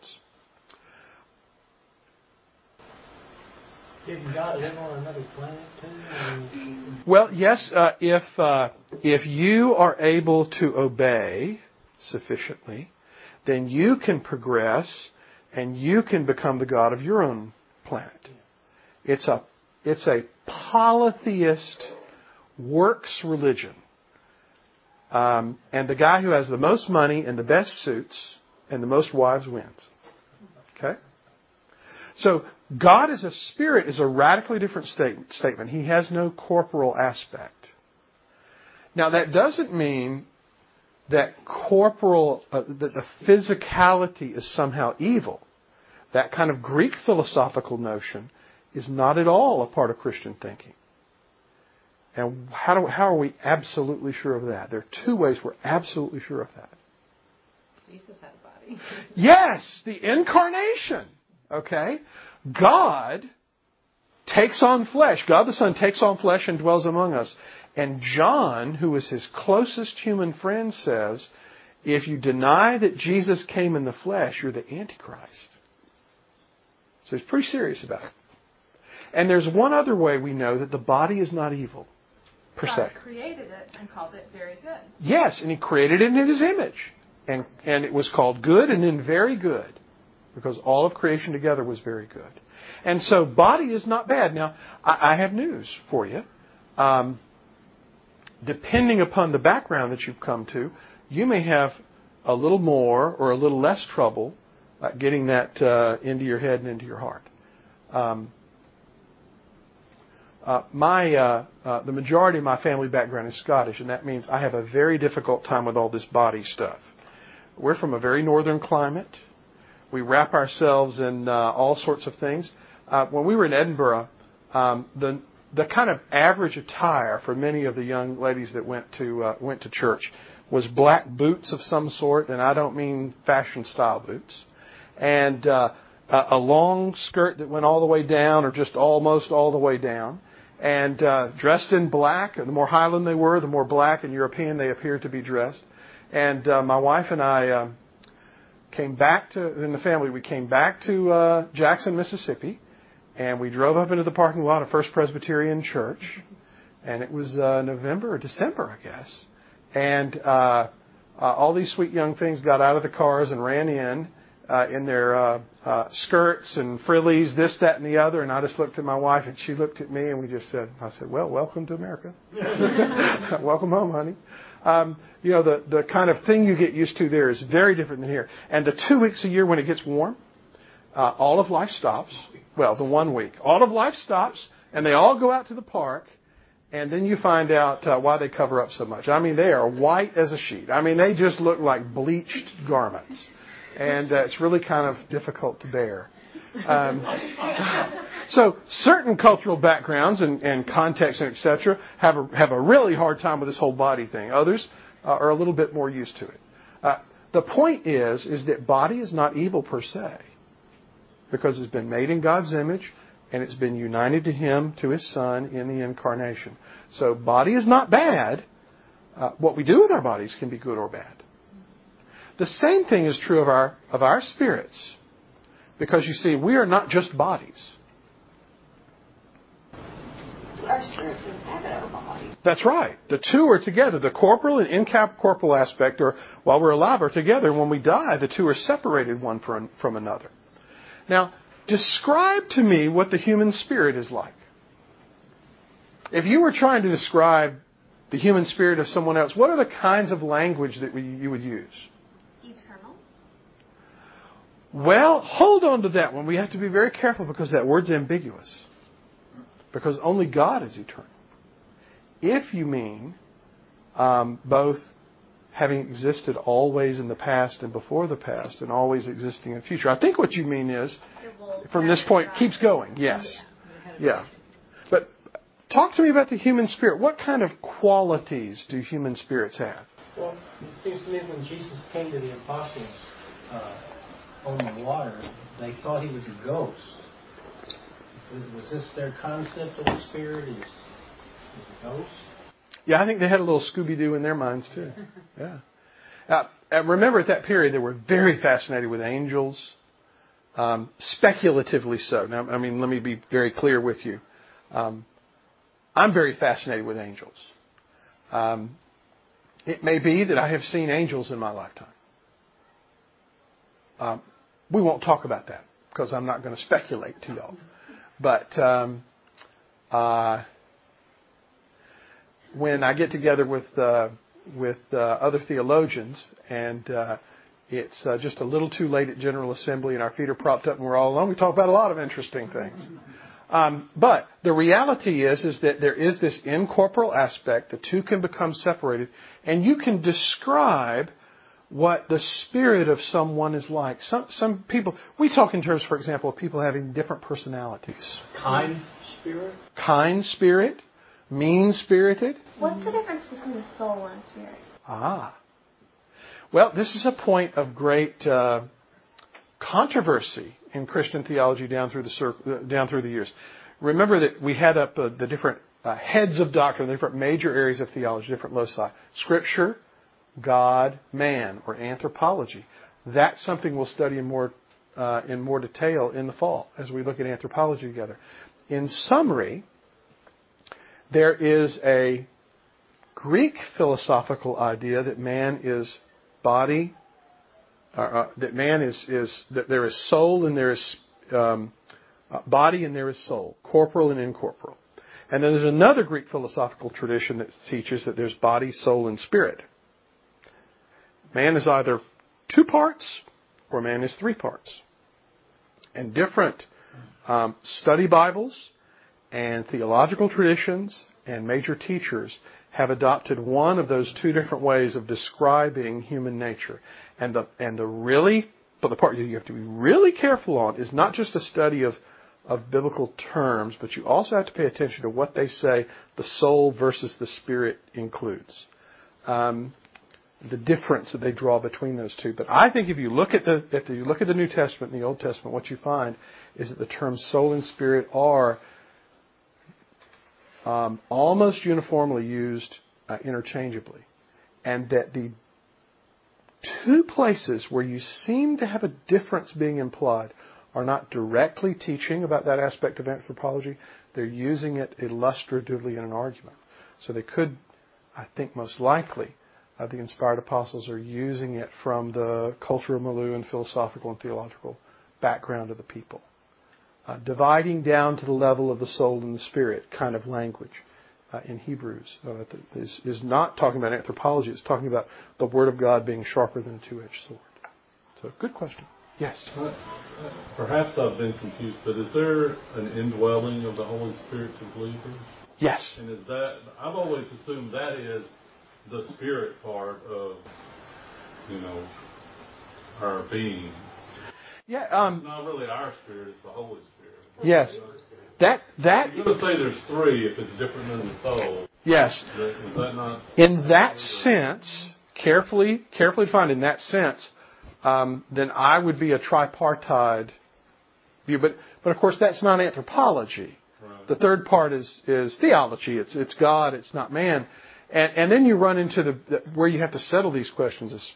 Didn't God live on another planet too? Well, yes, uh, if uh, if you are able to obey sufficiently, then you can progress and you can become the God of your own planet. It's a, it's a polytheist works religion. Um, and the guy who has the most money and the best suits and the most wives wins. Okay? So, God as a spirit is a radically different state, statement. He has no corporal aspect. Now, that doesn't mean that corporal, uh, that the physicality is somehow evil. That kind of Greek philosophical notion is not at all a part of Christian thinking. And how, do, how are we absolutely sure of that? There are two ways we're absolutely sure of that. Jesus had a body. [laughs] yes, the incarnation. Okay? God takes on flesh. God the Son takes on flesh and dwells among us. And John, who is his closest human friend, says, if you deny that Jesus came in the flesh, you're the Antichrist. So he's pretty serious about it. And there's one other way we know that the body is not evil, per God se. created it and called it very good. Yes, and he created it in his image. And, and it was called good and then very good. Because all of creation together was very good. And so body is not bad. Now, I, I have news for you. Um, depending upon the background that you've come to, you may have a little more or a little less trouble uh, getting that uh, into your head and into your heart. Um, uh, my uh, uh, the majority of my family background is Scottish, and that means I have a very difficult time with all this body stuff. We're from a very northern climate. We wrap ourselves in uh, all sorts of things. Uh, when we were in Edinburgh, um, the the kind of average attire for many of the young ladies that went to uh, went to church was black boots of some sort, and I don't mean fashion style boots, and uh, a long skirt that went all the way down, or just almost all the way down, and uh, dressed in black. And the more Highland they were, the more black and European they appeared to be dressed. And uh, my wife and I uh, came back to in the family. We came back to uh, Jackson, Mississippi, and we drove up into the parking lot of First Presbyterian Church, and it was uh, November or December, I guess. And uh, uh, all these sweet young things got out of the cars and ran in uh, in their uh, uh, skirts and frillies, this, that, and the other. And I just looked at my wife, and she looked at me, and we just said, "I said, well, welcome to America. [laughs] welcome home, honey." Um, you know, the the kind of thing you get used to there is very different than here. And the two weeks a year when it gets warm, uh, all of life stops. Well, the one week, all of life stops, and they all go out to the park. And then you find out uh, why they cover up so much. I mean, they are white as a sheet. I mean, they just look like bleached garments and uh, it's really kind of difficult to bear. Um, [laughs] so certain cultural backgrounds and, and contexts and etc. have a, have a really hard time with this whole body thing. Others uh, are a little bit more used to it. Uh, the point is is that body is not evil per se because it's been made in God's image and it's been united to Him to His Son in the incarnation. So body is not bad. Uh, what we do with our bodies can be good or bad. The same thing is true of our, of our spirits. Because you see, we are not just bodies. Our spirits inhabit our bodies. That's right. The two are together. The corporal and incorporeal aspect, or while we're alive, are together. When we die, the two are separated one from, from another. Now, describe to me what the human spirit is like. If you were trying to describe the human spirit of someone else, what are the kinds of language that you would use? Eternal. Well, hold on to that one. We have to be very careful because that word's ambiguous. Because only God is eternal. If you mean um, both having existed always in the past and before the past and always existing in the future, I think what you mean is, from this point, keeps going. Yes. Yeah. But talk to me about the human spirit. What kind of qualities do human spirits have? Well, it seems to me when Jesus came to the apostles uh, on the water, they thought he was a ghost. Was this their concept of the spirit? Is, is a ghost? Yeah, I think they had a little Scooby Doo in their minds too. [laughs] Yeah. Uh, remember, at that period, they were very fascinated with angels, um, speculatively so. Now, I mean, let me be very clear with you. Um, I'm very fascinated with angels. Um, it may be that I have seen angels in my lifetime. Um, we won't talk about that because I'm not going to speculate to y'all. But um, uh, when I get together with uh, with uh, other theologians and uh, it's uh, just a little too late at General Assembly and our feet are propped up and we're all alone, we talk about a lot of interesting things. Um, but the reality is is that there is this incorporeal aspect. The two can become separated, and you can describe what the spirit of someone is like. Some some people we talk in terms, for example, of people having different personalities. Kind spirit? Kind spirit, mean spirited. What's the difference between the soul and spirit? Ah. Well, this is a point of great uh, controversy in Christian theology down through the cir- uh, down through the years. Remember that we had up uh, the different uh, heads of doctrine, the different major areas of theology, different loci: Scripture, God, man, or anthropology. That's something we'll study in more uh, in more detail in the fall as we look at anthropology together. In summary, there is a Greek philosophical idea that man is body, uh, uh, that man is, is that there is soul and there is um, uh, body and there is soul, corporal and incorporeal. And then there's another Greek philosophical tradition that teaches that there's body, soul, and spirit. Man is either two parts or man is three parts. And different um, study Bibles and theological traditions and major teachers have adopted one of those two different ways of describing human nature. And the, and the really, but the part you have to be really careful on is not just a study of, of biblical terms, but you also have to pay attention to what they say the soul versus the spirit includes. Um, the difference that they draw between those two. But I think if you look at the if you look at the New Testament and the Old Testament, what you find is that the terms soul and spirit are um, almost uniformly used uh, interchangeably, and that the two places where you seem to have a difference being implied are not directly teaching about that aspect of anthropology. They're using it illustratively in an argument. So they could, I think, most likely uh, the inspired apostles are using it from the cultural milieu and philosophical and theological background of the people. Uh, dividing down to the level of the soul and the spirit kind of language uh, in Hebrews uh, is, is not talking about anthropology. It's talking about the Word of God being sharper than a two-edged sword. So, good question. Yes. Uh, perhaps I've been confused, but is there an indwelling of the Holy Spirit to believers? Yes. And is that I've always assumed that is the spirit part of, you know, our being. Yeah, um, it's not really our spirit; it's the Holy Spirit. Yes, that that. You're going to say there's three if it's different than the soul. Yes. Is that, is that not? In that sense, carefully carefully defined in that sense, um, then I would be a tripartite view. But but of course that's not anthropology. Right. The third part is is theology. It's it's God. It's not man. And, and then you run into the, the, where you have to settle these questions is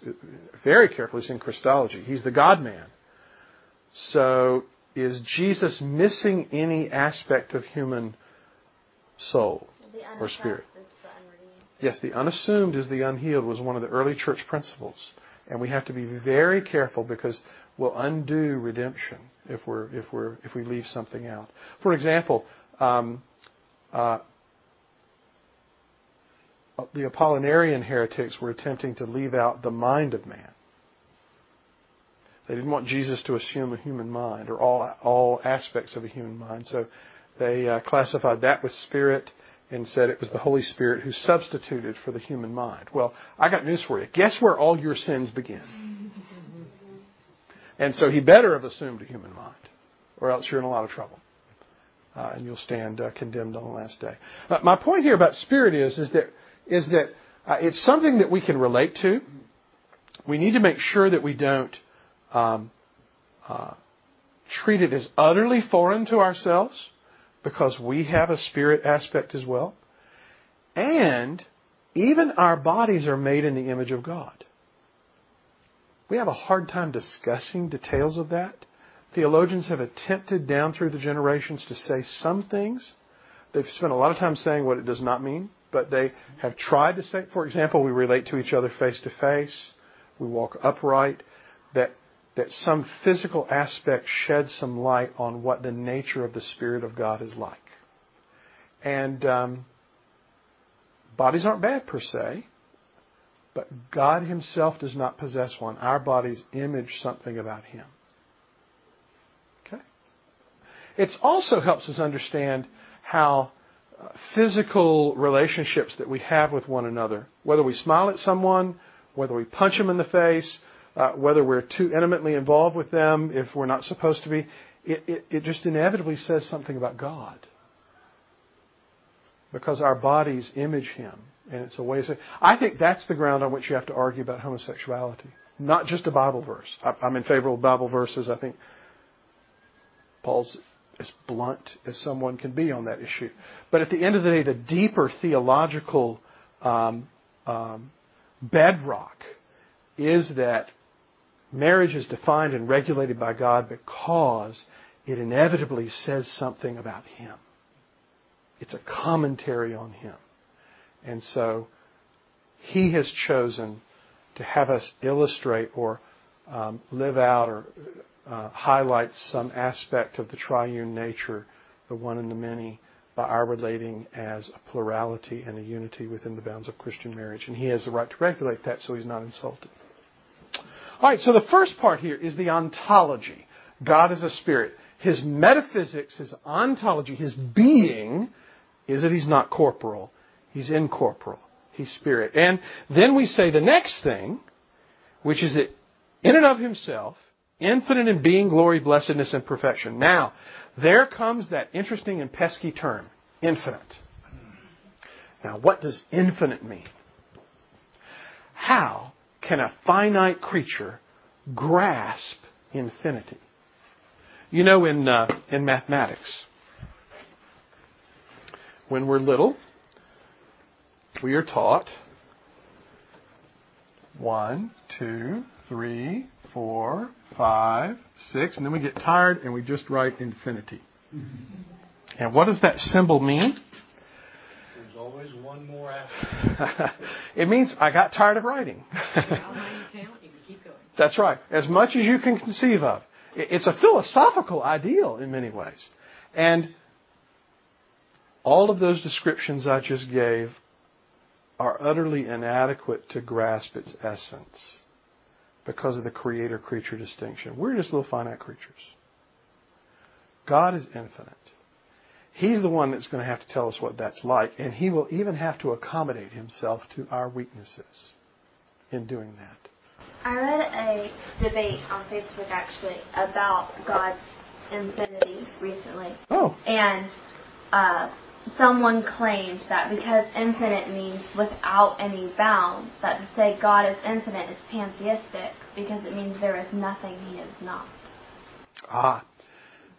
very carefully. It's in Christology. He's the God man. So is Jesus missing any aspect of human soul or spirit? Yes, the unassumed is the unhealed was one of the early church principles. And we have to be very careful because we'll undo redemption if we're if we're if we leave something out. For example, um, uh, the Apollinarian heretics were attempting to leave out the mind of man. They didn't want Jesus to assume a human mind or all all aspects of a human mind. So they uh, classified that with spirit and said it was the Holy Spirit who substituted for the human mind. Well, I got news for you. Guess where all your sins begin? [laughs] And so he better have assumed a human mind, or else you're in a lot of trouble. Uh, and you'll stand uh, condemned on the last day. Uh, my point here about spirit is, is that is that uh, it's something that we can relate to. We need to make sure that we don't um, uh, as utterly foreign to ourselves because we have a spirit aspect as well. And even our bodies are made in the image of God. We have a hard time discussing details of that. Theologians have attempted down through the generations to say some things. They've spent a lot of time saying what it does not mean but they have tried to say, for example, we relate to each other face to face, we walk upright, that, that some physical aspect sheds some light on what the nature of the Spirit of God is like. And um, bodies aren't bad per se, but God Himself does not possess one. Our bodies image something about Him. Okay? It also helps us understand how physical relationships that we have with one another, whether we smile at someone, whether we punch them in the face, uh, whether we're too intimately involved with them if we're not supposed to be, it, it, it just inevitably says something about God. Because our bodies image Him. And it's a way of saying, I think that's the ground on which you have to argue about homosexuality. Not just a Bible verse. I'm in favor of Bible verses. I think Paul's as blunt as someone can be on that issue. But at the end of the day, the deeper theological um, um, bedrock is that marriage is defined and regulated by God because it inevitably says something about Him. It's a commentary on Him. And so He has chosen to have us illustrate or um, live out or uh, highlight some aspect of the triune nature, the one and the many, by our relating as a plurality and a unity within the bounds of Christian marriage. And He has the right to regulate that so He's not insulted. All right, so the first part here is the ontology. God is a spirit. His metaphysics, his ontology, his being is that he's not corporal. He's incorporeal. He's spirit. And then we say the next thing, which is that in and of himself, infinite in being, glory, blessedness, and perfection. Now, there comes that interesting and pesky term, infinite. Now, what does infinite mean? How can a finite creature grasp infinity? You know, in, uh, in mathematics, when we're little, we are taught one, two, three, four, five, six, and then we get tired and we just write infinity. And what does that symbol mean? There's always one more after. [laughs] it means I got tired of writing. That's right. As much as you can conceive of. It's a philosophical ideal in many ways. And all of those descriptions I just gave are utterly inadequate to grasp its essence because of the creator creature distinction. We're just little finite creatures. God is infinite. He's the one that's going to have to tell us what that's like, and He will even have to accommodate Himself to our weaknesses in doing that. I read a debate on Facebook actually about God's infinity recently. Oh. And uh, someone claimed that because infinite means without any bounds, that to say God is infinite is pantheistic because it means there is nothing he is not. Ah,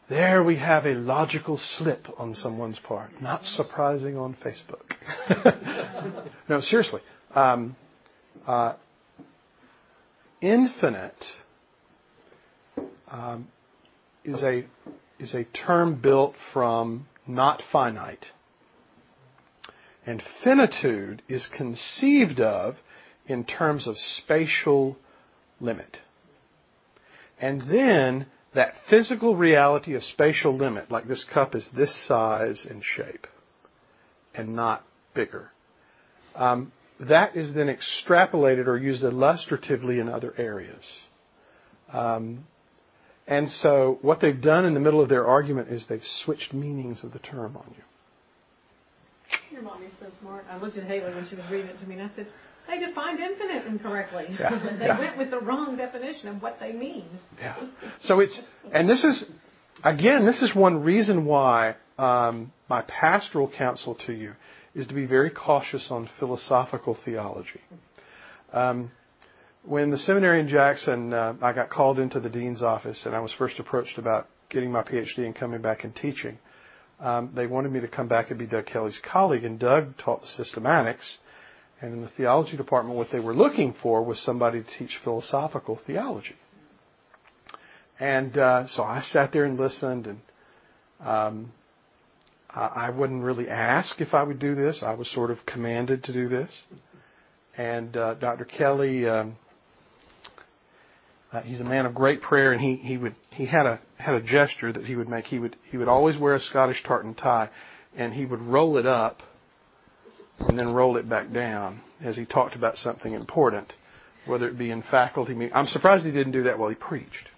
there we have a logical slip on someone's part. Not surprising on Facebook. [laughs] no, seriously. Um, uh, infinite um, is a is a term built from not finite. And finitude is conceived of in terms of spatial limit. And then that physical reality of spatial limit, like this cup is this size and shape and not bigger, um, that is then extrapolated or used illustratively in other areas. Um, and so what they've done in the middle of their argument is they've switched meanings of the term on you. Your mommy's so smart. I looked at Haley when she was reading it to me and I said, they defined infinite incorrectly. Yeah, [laughs] they yeah. went with the wrong definition of what they mean. Yeah. So it's, and this is, again, this is one reason why um, my pastoral counsel to you is to be very cautious on philosophical theology. Um, when the seminary in Jackson, uh, I got called into the dean's office and I was first approached about getting my PhD and coming back and teaching. Um, they wanted me to come back and be Doug Kelly's colleague, and Doug taught the systematics. And in the theology department, what they were looking for was somebody to teach philosophical theology. And uh, so I sat there and listened, and um, I, I wouldn't really ask if I would do this. I was sort of commanded to do this. And uh, Dr. Kelly um, uh, he's a man of great prayer, and he he would he had a had a gesture that he would make. He would he would always wear a Scottish tartan tie, and he would roll it up, and then roll it back down as he talked about something important, whether it be in faculty meeting. I'm surprised he didn't do that while he preached.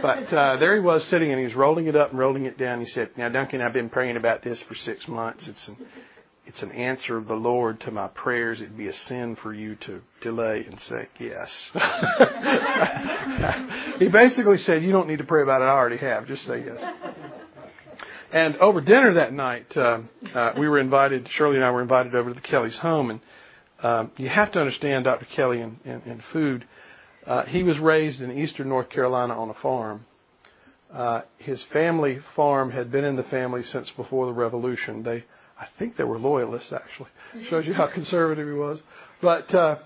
But uh, there he was sitting, and he was rolling it up and rolling it down. He said, "Now, Duncan, I've been praying about this for six months. It's an it's an answer of the Lord to my prayers. It'd be a sin for you to delay and say yes. [laughs] he basically said, You don't need to pray about it. I already have. Just say yes. And over dinner that night, uh, uh, we were invited, Shirley and I were invited over to the Kelly's home. And um, you have to understand Dr. Kelly in, in, in food. Uh, he was raised in eastern North Carolina on a farm. Uh, his family farm had been in the family since before the Revolution. They I think they were loyalists, actually. Shows you how conservative he was. But uh,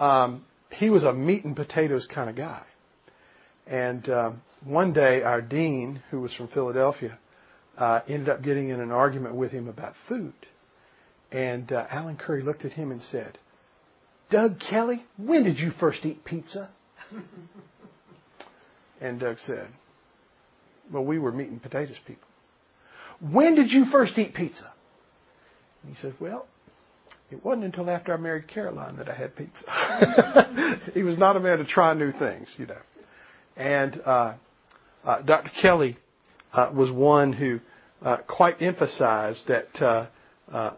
um, he was a meat and potatoes kind of guy. And um, one day, our dean, who was from Philadelphia, uh, ended up getting in an argument with him about food. And uh, Allen Curry looked at him and said, Doug Kelly, when did you first eat pizza? [laughs] and Doug said, Well, we were meat and potatoes people. When did you first eat pizza? And he said, Well, it wasn't until after I married Caroline that I had pizza. [laughs] he was not a man to try new things, you know. And uh, uh, Dr. Kelly uh, was one who uh, quite emphasized that uh, uh,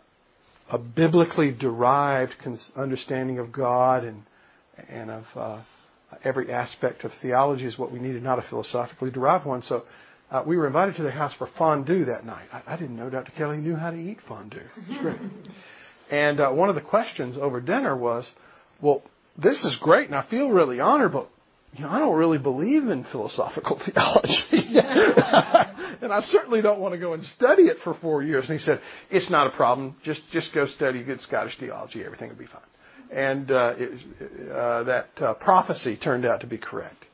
a biblically derived understanding of God and and of uh, every aspect of theology is what we needed, not a philosophically derived one. So uh, we were invited to their house for fondue that night. I, I didn't know Dr. Kelly knew how to eat fondue. It was great. [laughs] and uh, one of the questions over dinner was, "Well, this is great, and I feel really honored, but you know, I don't really believe in philosophical [laughs] theology. [laughs] and I certainly don't want to go and study it for four years. And he said, it's not a problem. Just, just go study good Scottish theology. Everything will be fine. And uh, it, uh, that uh, prophecy turned out to be correct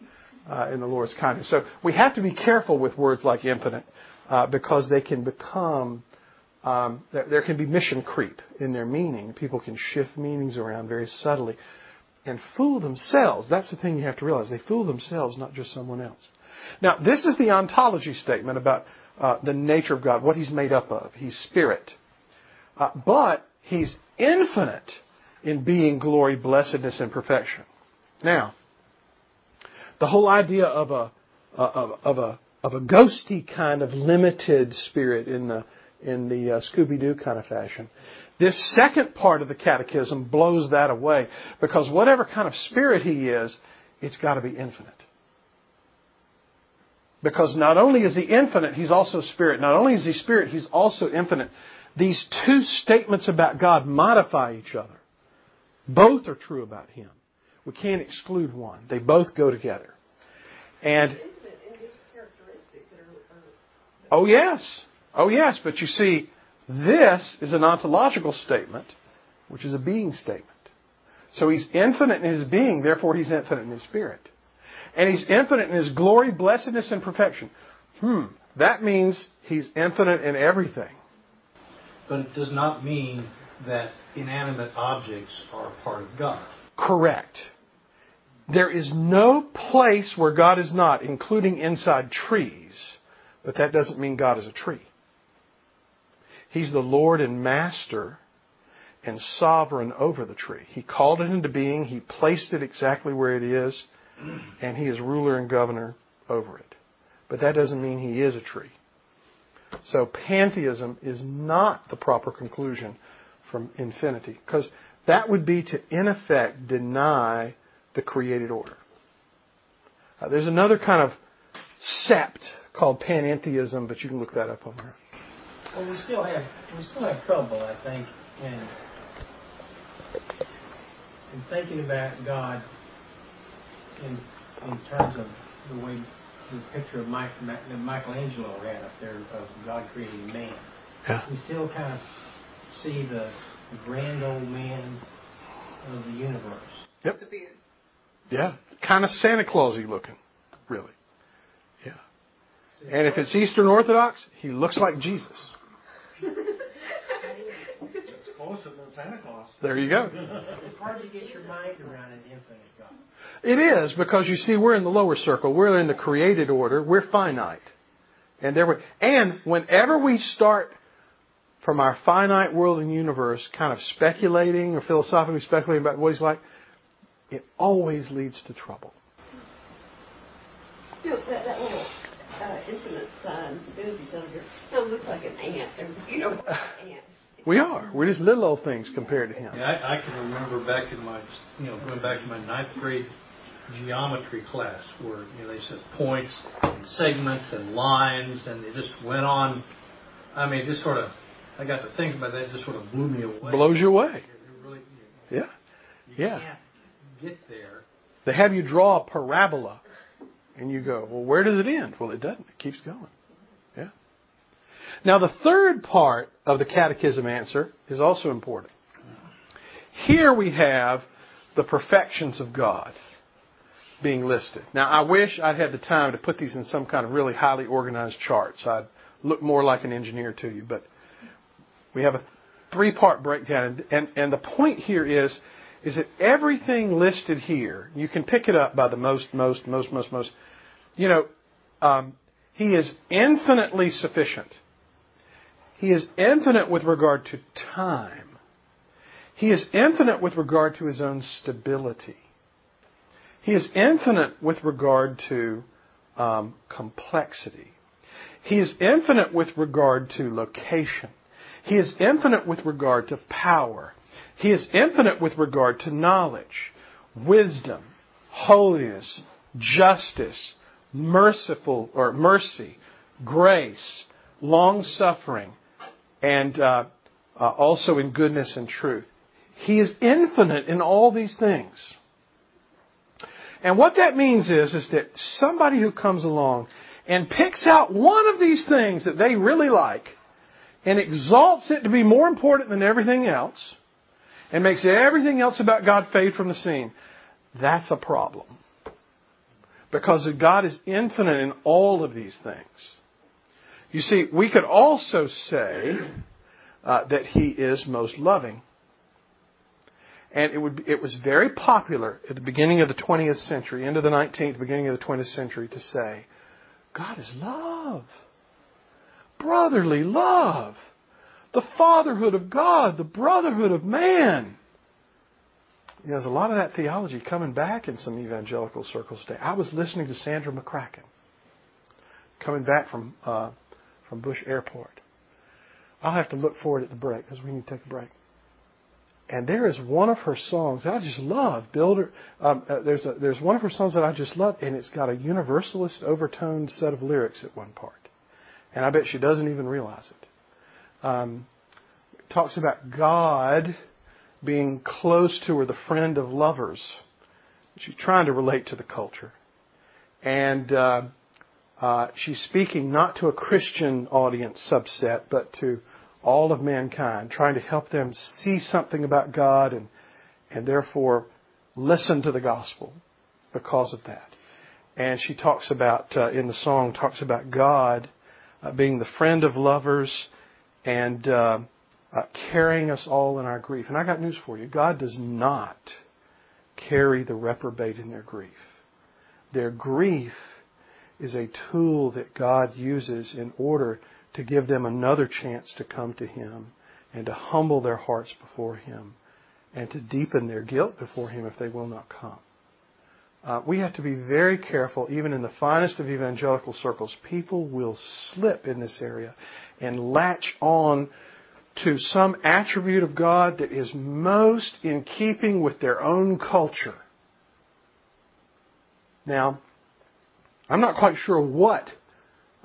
uh, in the Lord's kindness. So we have to be careful with words like infinite uh, because they can become, um, there, there can be mission creep in their meaning. People can shift meanings around very subtly and fool themselves. That's the thing you have to realize. They fool themselves, not just someone else. Now, this is the ontology statement about uh, the nature of God, what He's made up of. He's spirit. Uh, but He's infinite in being, glory, blessedness, and perfection. Now, the whole idea of a, of, of a, of a ghosty kind of limited spirit in the, in the uh, Scooby Doo kind of fashion this second part of the catechism blows that away because whatever kind of spirit he is, it's got to be infinite. Because not only is he infinite, he's also spirit. Not only is he spirit, he's also infinite. These two statements about God modify each other. Both are true about him. We can't exclude one. They both go together. And Oh yes. Oh yes, but you see, this is an ontological statement, which is a being statement. So he's infinite in his being, therefore he's infinite in his spirit. And he's infinite in his glory, blessedness, and perfection. Hmm. That means he's infinite in everything. But it does not mean that inanimate objects are part of God. Correct. There is no place where God is not, including inside trees, but that doesn't mean God is a tree. He's the Lord and Master and sovereign over the tree. He called it into being, He placed it exactly where it is, and He is ruler and governor over it. But that doesn't mean He is a tree. So pantheism is not the proper conclusion from infinity, because that would be to, in effect, deny the created order. Uh, there's another kind of sept called panentheism, but you can look that up on there. Well, we still have we still have trouble, I think, in in thinking about God in in terms of the way the picture of Mike, that Michelangelo had up there of God creating man. Yeah. We still kind of see the, the grand old man of the universe. Yep. Yeah. Kind of Santa Clausy looking, really. Yeah. And if it's Eastern Orthodox, he looks like Jesus. It's closer than Santa Claus. There you go. It's hard to get your mind around an infinite God. It is because you see, we're in the lower circle. We're in the created order. We're finite, and there we. And whenever we start from our finite world and universe, kind of speculating or philosophically speculating about what He's like, it always leads to trouble. You know, that, that little uh, infinite sign, Boobies on here, kind of looks like an ant. You know, [laughs] ants. We are. We're just little old things compared to him. Yeah, I, I can remember back in my, you know, going back to my ninth grade geometry class where, you know, they said points and segments and lines and it just went on. I mean, just sort of, I got to think about that, it just sort of blew me away. Blows you away. It really, Yeah. you Yeah. can't get there. They have you draw a parabola, and you go, well, where does it end? Well, it doesn't. It keeps going. Yeah. Now, the third part of the catechism answer is also important. Here we have the perfections of God. being listed. Now, I wish I'd had the time to put these in some kind of really highly organized charts. So I'd look more like an engineer to you, but we have a three part breakdown. And, and the point here is, is that everything listed here, you can pick it up by the most, most, most, most, most. You know, um, he is infinitely sufficient. He is infinite with regard to time. He is infinite with regard to his own stability. He is infinite with regard to um, complexity. He is infinite with regard to location. He is infinite with regard to power. He is infinite with regard to knowledge, wisdom, holiness, justice, merciful or mercy, grace, long suffering, and uh, uh, also in goodness and truth. He is infinite in all these things. And what that means is, is that somebody who comes along and picks out one of these things that they really like and exalts it to be more important than everything else and makes everything else about God fade from the scene, that's a problem. Because God is infinite in all of these things. You see, we could also say uh, that He is most loving. And it, would, it was very popular at the beginning of the 20th century, end of the 19th, beginning of the 20th century, to say, God is love. Brotherly love. The fatherhood of God, the brotherhood of man. You know, there's a lot of that theology coming back in some evangelical circles today. I was listening to Sandra McCracken coming back from uh, from Bush Airport. I'll have to look for it at the break because we need to take a break. And there is one of her songs that I just love. Builder, um, uh, there's a, there's one of her songs that I just love, and it's got a universalist overtoned set of lyrics at one part, and I bet she doesn't even realize it. Um, talks about God being close to her, the friend of lovers. She's trying to relate to the culture, and uh, uh, she's speaking not to a Christian audience subset, but to all of mankind, trying to help them see something about God and, and therefore listen to the gospel because of that. And she talks about, uh, in the song, talks about God uh, being the friend of lovers and uh, uh carrying us all in our grief. And I got news for you God does not carry the reprobate in their grief. Their grief is a tool that God uses in order to give them another chance to come to Him and to humble their hearts before Him and to deepen their guilt before Him if they will not come. Uh, we have to be very careful, even in the finest of evangelical circles. People will slip in this area and latch on to some attribute of God that is most in keeping with their own culture. Now, I'm not quite sure what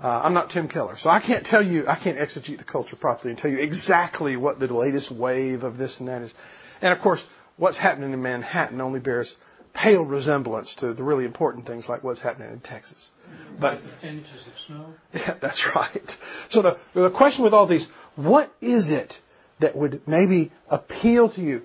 uh, I'm not Tim Keller, so I can't tell you, I can't exegete the culture properly and tell you exactly what the latest wave of this and that is. And of course, what's happening in Manhattan only bears pale resemblance to the really important things like what's happening in Texas. But ten inches of snow. Yeah, that's right. So the the question with all these, what is it that would maybe appeal to you,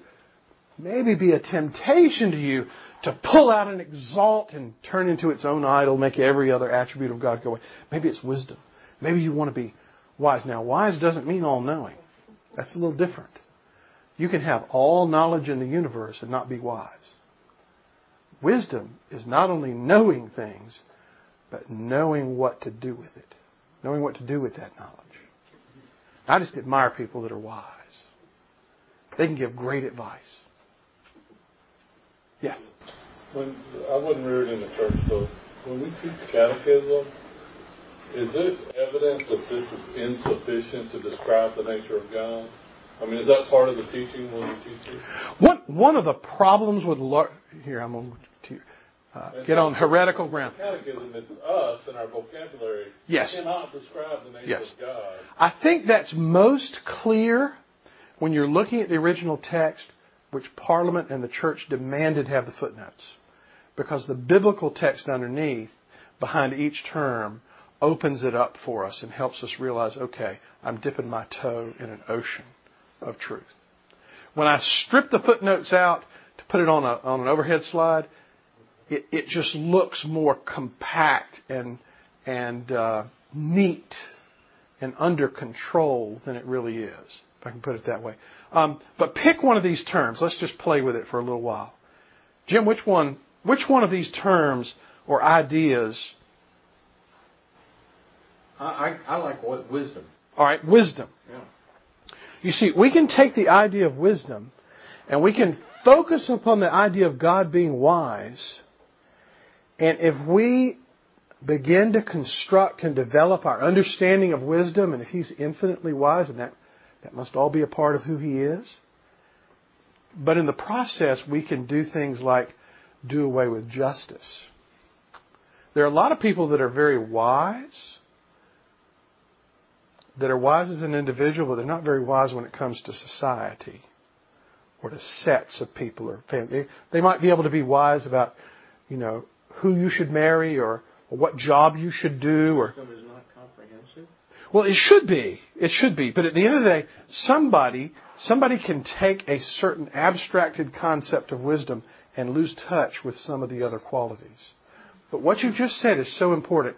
maybe be a temptation to you to pull out and exalt and turn into its own idol, make every other attribute of God go away. Maybe it's wisdom. Maybe you want to be wise. Now, wise doesn't mean all knowing. That's a little different. You can have all knowledge in the universe and not be wise. Wisdom is not only knowing things, but knowing what to do with it. Knowing what to do with that knowledge. I just admire people that are wise. They can give great advice. Yes. When I wasn't reared in the church, so when we teach catechism, is it evidence that this is insufficient to describe the nature of God? I mean, is that part of the teaching when we teach it? One one of the problems with lar- here I'm going to uh, get on heretical ground. Catechism, it's us and our vocabulary. Yes. Cannot describe the nature Yes. of God. I think that's most clear when you're looking at the original text which Parliament and the church demanded have the footnotes. Because the biblical text underneath, behind each term, opens it up for us and helps us realize, okay, I'm dipping my toe in an ocean of truth. When I strip the footnotes out to put it on, a, on an overhead slide, it, it just looks more compact and and uh, neat and under control than it really is, if I can put it that way. Um, but pick one of these terms. Let's just play with it for a little while. Jim, which one? Which one of these terms or ideas? I, I, I like wisdom. All right, wisdom. Yeah. You see, we can take the idea of wisdom and we can focus upon the idea of God being wise. And if we begin to construct and develop our understanding of wisdom, and if He's infinitely wise, and that, that must all be a part of who He is. But in the process, we can do things like do away with justice. There are a lot of people that are very wise, that are wise as an individual, but they're not very wise when it comes to society or to sets of people or family. They might be able to be wise about, you know, who you should marry or, or what job you should do or Wisdom is not comprehensive. well, it should be. It should be. But at the end of the day, somebody somebody can take a certain abstracted concept of wisdom and lose touch with some of the other qualities. But what you just said is so important.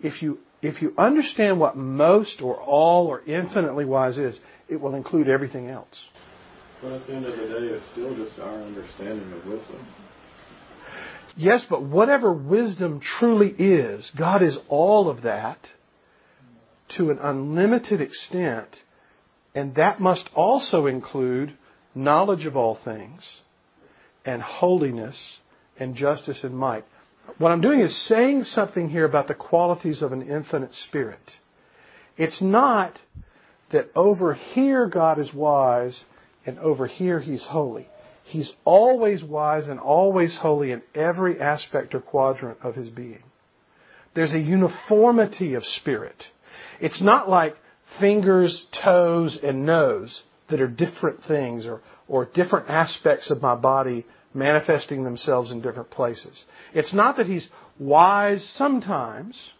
If you if you understand what most or all or infinitely wise is, it will include everything else. But at the end of the day, it's still just our understanding of wisdom. Yes, but whatever wisdom truly is, God is all of that to an unlimited extent, and that must also include knowledge of all things and holiness and justice and might. What I'm doing is saying something here about the qualities of an infinite spirit. It's not that over here God is wise and over here he's holy. He's always wise and always holy in every aspect or quadrant of his being. There's a uniformity of spirit. It's not like fingers, toes, and nose that are different things or, or different aspects of my body manifesting themselves in different places. It's not that he's wise sometimes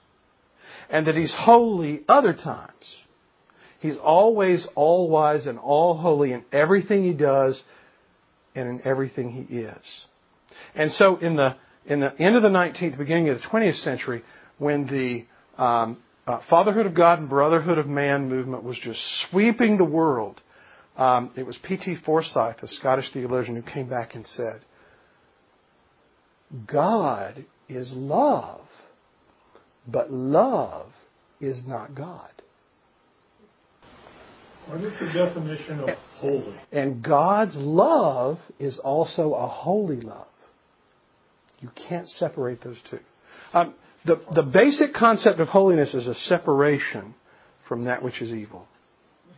and that he's holy other times. He's always all wise and all holy in everything he does and in everything he is. And so in the in the end of the 19th, beginning of the 20th century, when the um, uh, fatherhood of God and brotherhood of man movement was just sweeping the world, um, it was P.T. Forsyth, a Scottish theologian, who came back and said, God is love, but love is not God. What is the definition of holy? And God's love is also a holy love. You can't separate those two. Um, the, the basic concept of holiness is a separation from that which is evil.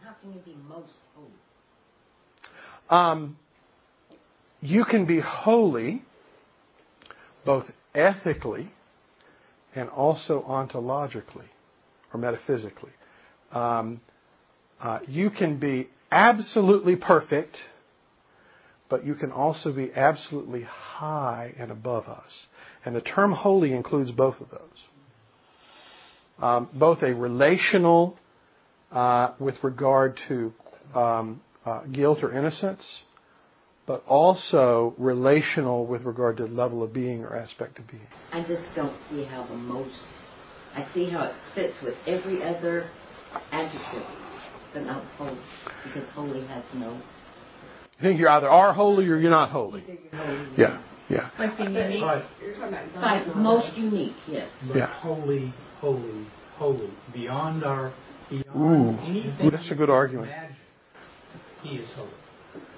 How can you be most holy? Um, you can be holy both ethically and also ontologically or metaphysically. Um, uh, you can be absolutely perfect, but you can also be absolutely high and above us. And the term holy includes both of those. Um, both a relational uh, with regard to um, uh, guilt or innocence, but also relational with regard to level of being or aspect of being. I just don't see how the most. I see how it fits with every other adjective, but not holy, because holy has no. You think you either are holy or you're not holy. holy Yeah, yeah. Like being unique. But, You're talking about God. But most unique, yes. but Yeah. holy, holy, holy, beyond our, beyond Ooh. anything Ooh, that's a good argument. imagine, He is holy.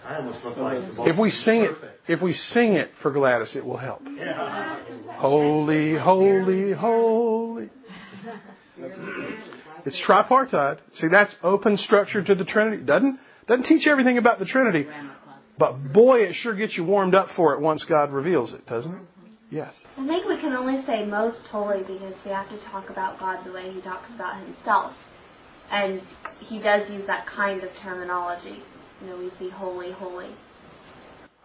I almost look like If we sing it, if we sing it for Gladys, it will help. Yeah. Holy, holy, holy. It's tripartite. See, that's open structure to the Trinity. Doesn't doesn't teach everything about the Trinity, but boy, it sure gets you warmed up for it once God reveals it, doesn't it? Yes. I think we can only say most holy because we have to talk about God the way He talks about Himself. And He does use that kind of terminology. You know, we see holy, holy.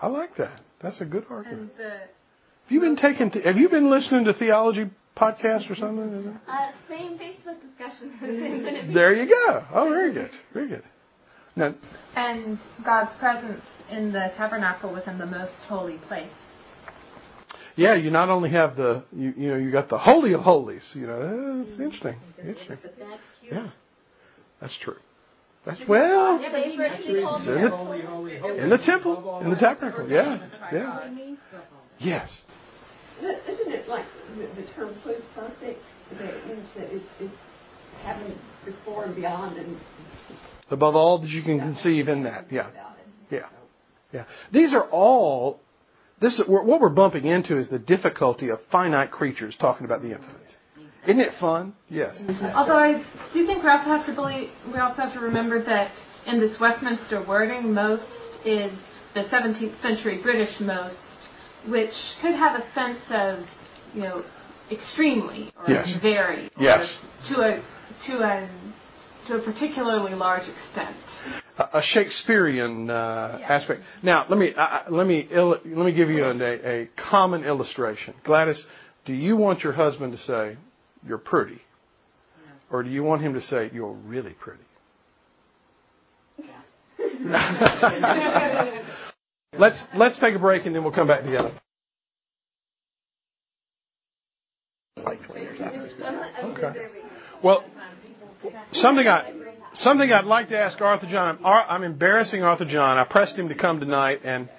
I like that. That's a good argument. And the Have you been taking? Have you been listening to theology podcasts or something? Uh, same Facebook discussion as Infinite Being. There you go. Oh, very good. Very good. Now, and God's presence in the tabernacle was in the most holy place. Yeah, you not only have the you you know you got the holy of holies. You know, it's interesting. Interesting. But that's huge. Yeah, that's true. That's well Yeah, but he, he called It's it in the- in the temple, in the tabernacle. Yeah, yeah. Yes. Isn't it like the, the term food perfect? That means that it's, it's having before and beyond and Above all that you can conceive in that. Yeah. Yeah, yeah. These are all. This is, what we're bumping into is the difficulty of finite creatures talking about the infinite. Isn't it fun? Yes. Although I do think we also have to believe, we also have to remember that in this Westminster wording, most is the 17th century British most, which could have a sense of, you know, extremely or Yes. very, or Yes. to a to a to a particularly large extent. A, a Shakespearean uh, aspect. Now, let me I, let me let me give you an, a, a common illustration. Gladys, do you want your husband to say you're pretty, or do you want him to say you're really pretty? [laughs] let's let's take a break and then we'll come back together. like 20 years after. Okay. Well, something I something I'd like to ask Arthur John. I'm embarrassing Arthur John. I pressed him to come tonight, and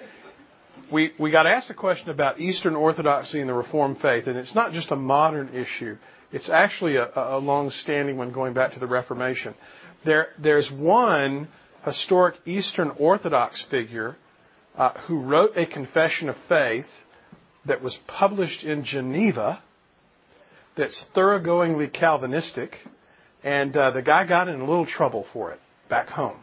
we we got asked a question about Eastern Orthodoxy and the Reformed faith, and it's not just a modern issue. It's actually a, a long-standing one going back to the Reformation. There there's one historic Eastern Orthodox figure uh, who wrote a confession of faith that was published in Geneva that's thoroughgoingly Calvinistic, and uh, the guy got in a little trouble for it back home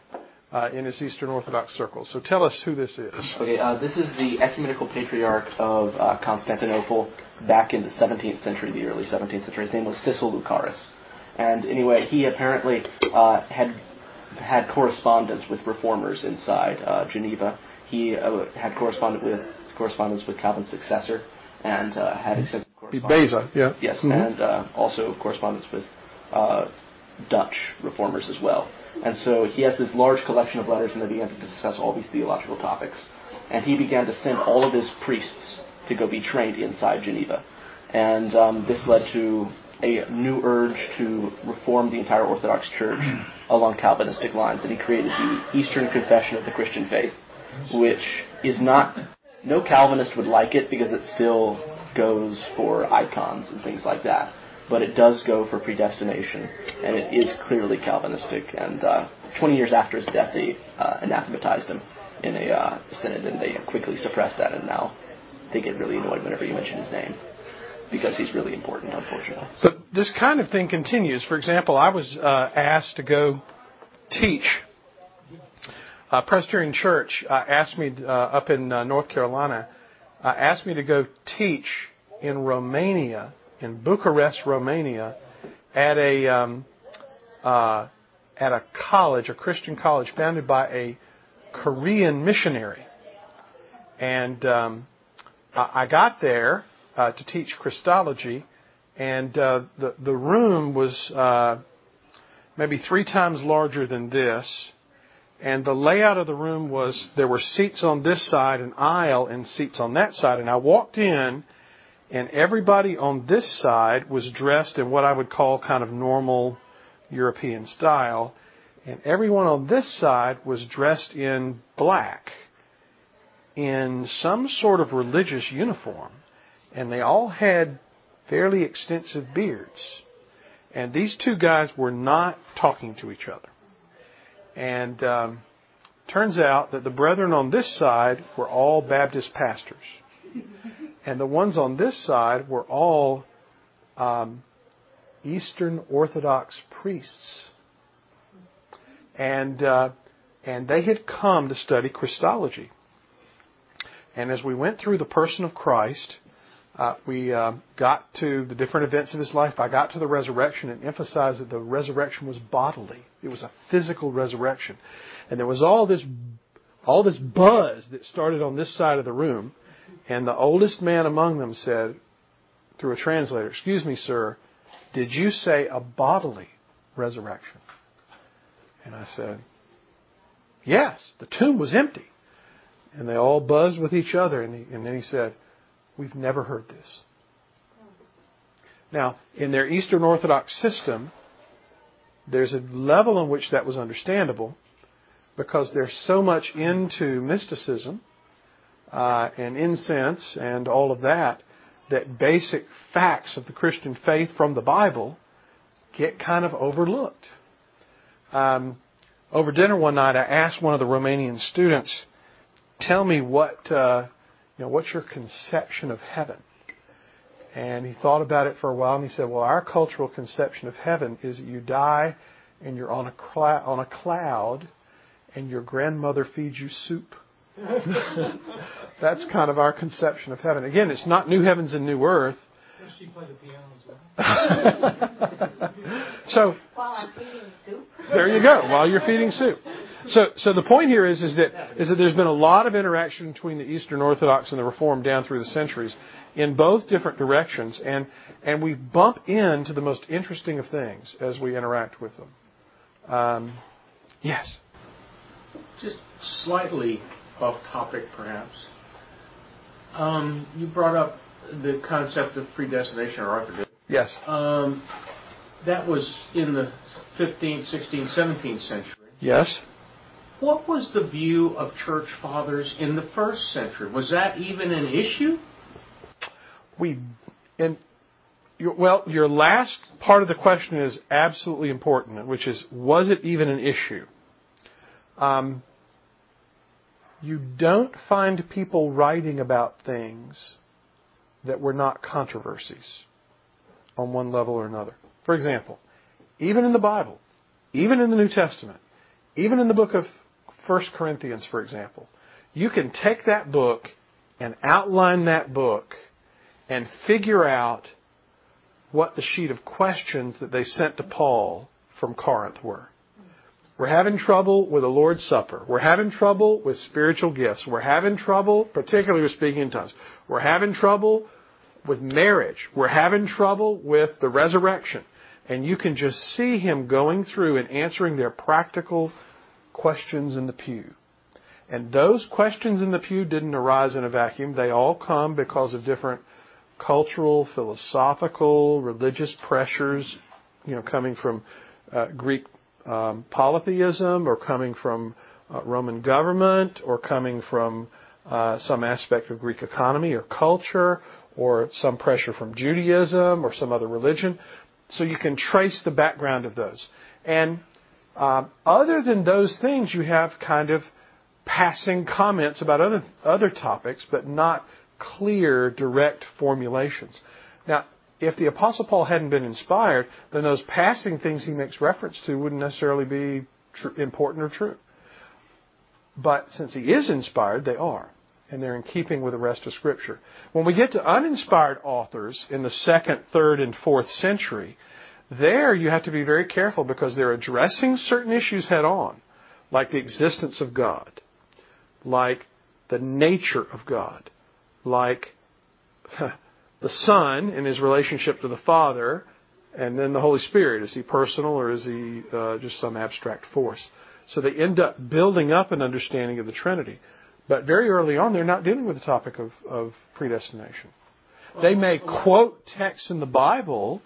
uh, in his Eastern Orthodox circles. So tell us who this is. Okay, uh, this is the ecumenical patriarch of uh, Constantinople back in the 17th century, the early 17th century. His name was Cyril Lucaris. And anyway, he apparently uh, had had correspondence with reformers inside uh, Geneva. He uh, had corresponded with correspondence with Calvin's successor, and uh, had extensive correspondence. Beza, yeah. Yes, Mhm. and uh, also correspondence with uh, Dutch reformers as well. And so he has this large collection of letters, and they began to discuss all these theological topics. And he began to send all of his priests to go be trained inside Geneva. And um, this led to a new urge to reform the entire Orthodox Church along Calvinistic lines. And he created the Eastern Confession of the Christian Faith, which is not, no Calvinist would like it because it still goes for icons and things like that. But it does go for predestination, and it is clearly Calvinistic. And uh, 20 years after his death, they uh, anathematized him in a uh, synod, and they quickly suppressed that. And now they get really annoyed whenever you mention his name because he's really important, unfortunately. But this kind of thing continues. For example, I was uh, asked to go teach. Uh, Presbyterian Church uh, asked me uh, up in uh, North Carolina, uh, asked me to go teach in Romania, in Bucharest, Romania, at a um, uh, at a college, a Christian college founded by a Korean missionary. And um, I got there uh, to teach Christology, and uh, the the room was uh, maybe three times larger than this. And the layout of the room was there were seats on this side, an aisle, and seats on that side. And I walked in, and everybody on this side was dressed in what I would call kind of normal European style, and everyone on this side was dressed in black, in some sort of religious uniform, and they all had fairly extensive beards. And these two guys were not talking to each other. And um, turns out that the brethren on this side were all Baptist pastors, and the ones on this side were all um, Eastern Orthodox priests. And uh, and they had come to study Christology. And as we went through the person of Christ, uh, we uh, got to the different events of his life. I got to the resurrection and emphasized that the resurrection was bodily. It was a physical resurrection. And there was all this, all this buzz that started on this side of the room. And the oldest man among them said, through a translator, Excuse me, sir, did you say a bodily resurrection? And I said, Yes, the tomb was empty. And they all buzzed with each other. And, he, and then he said, We've never heard this. Now, in their Eastern Orthodox system, there's a level in which that was understandable because they're so much into mysticism uh, and incense and all of that that basic facts of the Christian faith from the Bible get kind of overlooked. Um, over dinner one night, I asked one of the Romanian students, "Tell me what uh, you know. What's your conception of heaven?" And he thought about it for a while, and he said, "Well, our cultural conception of heaven is that you die, and you're on a cl- on a cloud, and your grandmother feeds you soup." [laughs] That's kind of our conception of heaven. Again, it's not new heavens and new earth. Does she play the piano as well? so While I'm feeding soup. there you go. While you're feeding soup. So, so the point here is, is that is that there's been a lot of interaction between the Eastern Orthodox and the Reformed down through the centuries, in both different directions, and and we bump into the most interesting of things as we interact with them. Um, yes. Just slightly off topic, perhaps. Um, you brought up the concept of predestination, or did. Yes. Um, that was in the 15th, 16th, 17th century. Yes. What was the view of church fathers in the first century? Was that even an issue? We and your, well, your last part of the question is absolutely important, which is was it even an issue? Um, you don't find people writing about things that were not controversies on one level or another. For example, even in the Bible, even in the New Testament, even in the book of 1 Corinthians, for example, you can take that book and outline that book and figure out what the sheet of questions that they sent to Paul from Corinth were. We're having trouble with the Lord's Supper. We're having trouble with spiritual gifts. We're having trouble, particularly with speaking in tongues. We're having trouble with marriage. We're having trouble with the resurrection. And you can just see him going through and answering their practical questions in the pew. And those questions in the pew didn't arise in a vacuum. They all come because of different cultural, philosophical, religious pressures, you know, coming from uh, Greek um, polytheism or coming from uh, Roman government or coming from uh, some aspect of Greek economy or culture or some pressure from Judaism or some other religion. So you can trace the background of those. And um, other than those things, you have kind of passing comments about other other topics, but not clear, direct formulations. Now, if the Apostle Paul hadn't been inspired, then those passing things he makes reference to wouldn't necessarily be tr- important or true. But since he is inspired, they are. And they're in keeping with the rest of Scripture. When we get to uninspired authors in the second, third, and fourth century, there you have to be very careful because they're addressing certain issues head on, like the existence of God, like the nature of God, like [laughs] the Son in his relationship to the Father, and then the Holy Spirit. Is he personal or is he uh, just some abstract force? So they end up building up an understanding of the Trinity. But very early on, they're not dealing with the topic of, of predestination. They may quote texts in the Bible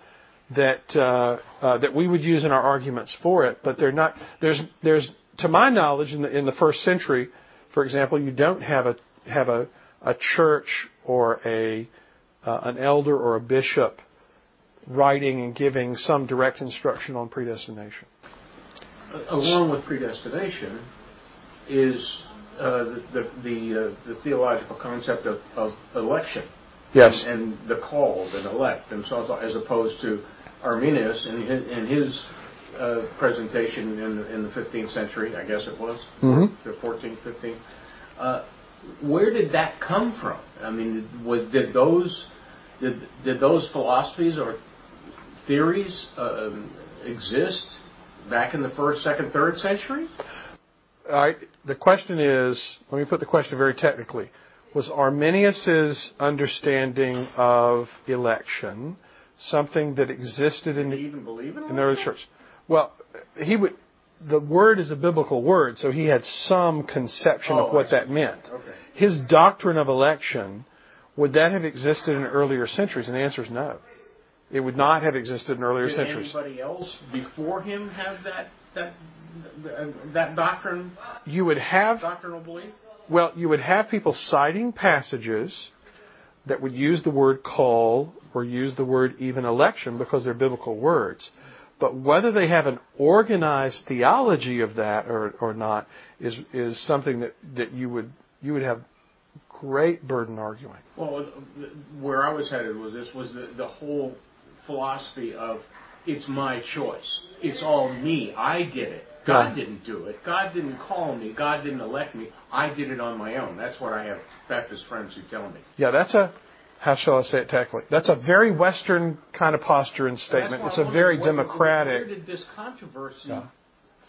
that uh, uh, that we would use in our arguments for it, but they're not. There's there's to my knowledge in the in the first century, for example, you don't have a have a a church or a uh, an elder or a bishop writing and giving some direct instruction on predestination. Along with predestination is uh, the the the, uh, the, theological concept of, of election. Yes. And, and, the called and elect, and so as opposed to Arminius in his, in his uh, presentation in the, in the 15th century, I guess it was, mm-hmm. the 14th, 15th. Uh, where did that come from? I mean, was, did those did, did those philosophies or theories um, exist back in the first, second, third century? Right. The question is, let me put the question very technically. Was Arminius's understanding of election something that existed in the, even believe in, in the early church? Well, he would. The word is a biblical word, so he had some conception oh, of what that meant. Okay. His doctrine of election Would that have existed in earlier centuries? And the answer is no. It would not have existed in earlier Did centuries. anybody else before him have that that that doctrine, You would have doctrinal belief? Well, you would have people citing passages that would use the word call or use the word even election because they're biblical words. But whether they have an organized theology of that or, or not is is something that, that you would you would have great burden arguing. Well, where I was headed was this was the, the whole philosophy of it's my choice. It's all me. I did it. God didn't do it. God didn't call me. God didn't elect me. I did it on my own. That's what I have Baptist friends who tell me. Yeah, that's a how shall I say it tactfully? That's a very Western kind of posture and statement. It's I a very what- democratic. Where did this controversy Yeah.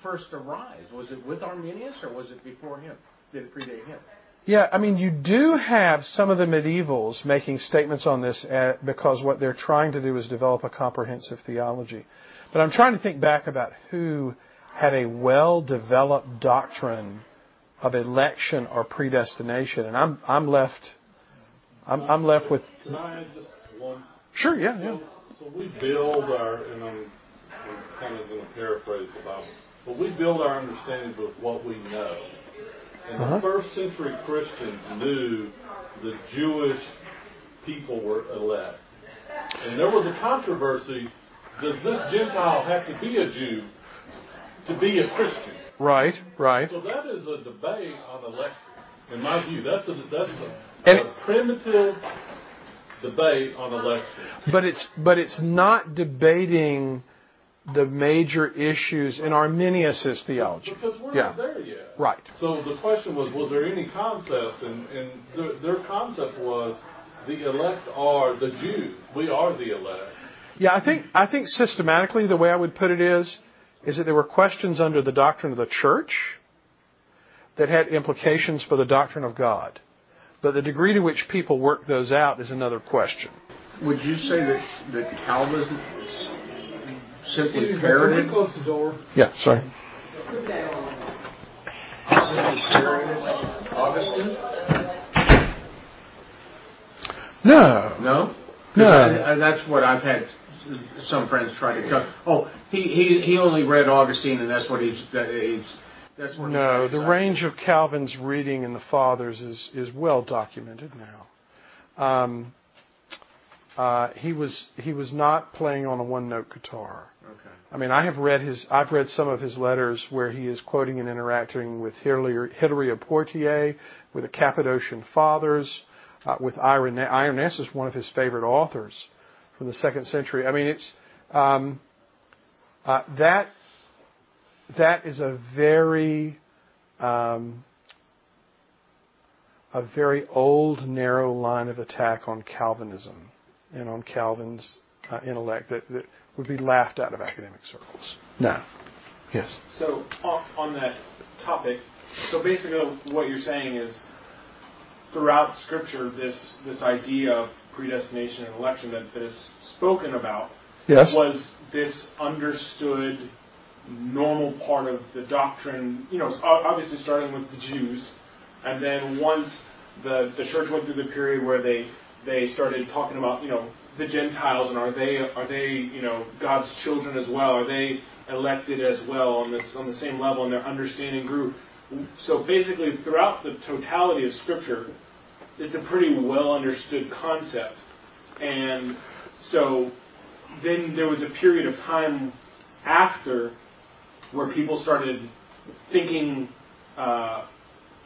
first arise? Was it with Arminius or was it before him? Did it predate him? Yeah, I mean, you do have some of the medievals making statements on this at, because what they're trying to do is develop a comprehensive theology. But I'm trying to think back about who had a well developed doctrine of election or predestination, and I'm I'm left I'm, I'm left with Can I add just one? sure, yeah, yeah. So, so we build our, and I'm, I'm kind of going to paraphrase the Bible, but we build our understanding with what we know. And Uh-huh. the first century Christians knew the Jewish people were elect. And there was a controversy does this Gentile have to be a Jew to be a Christian? Right, right. So that is a debate on election. In my view, that's a that's a, And- a primitive debate on election. But it's but it's not debating the major issues in Arminius' theology. Because we're Yeah. not there yet. Right. So the question was, was there any concept? And, and their, their concept was, the elect are the Jews. We are the elect. Yeah, I think I think systematically the way I would put it is is that there were questions under the doctrine of the church that had implications for the doctrine of God. But the degree to which people work those out is another question. Would you say that that Calvinism simply Can we parroted close the door? Yeah, sorry. Put simply parroted Augustine? No. No. 'Cause No. I- I- that's what I've had some friends try to tell. Oh, he he he only read Augustine, and that's what he's. That, he's that's what. No, he's the range of Calvin's reading in the Fathers is, is well documented now. Um, uh, he was he was not playing on a one note guitar. Okay. I mean, I have read his. I've read some of his letters where he is quoting and interacting with Hilary, of Poitiers, with the Cappadocian Fathers, uh, with Irenaeus. Irenaeus is one of his favorite authors from the second century. I mean, it's um, uh, that. That is a very um, a very old, narrow line of attack on Calvinism and on Calvin's uh, intellect that, that would be laughed out of academic circles. No. Yes. So on, on that topic, so basically what you're saying is throughout Scripture, this this idea of predestination and election that, that is spoken about Yes. was this understood normal part of the doctrine. You know, obviously starting with the Jews, and then once the the church went through the period where they they started talking about you know the Gentiles and are they are they you know God's children as well? Are they elected as well on this on the same level? And their understanding grew. So basically, throughout the totality of Scripture, it's a pretty well understood concept, and so then there was a period of time after where people started thinking, uh,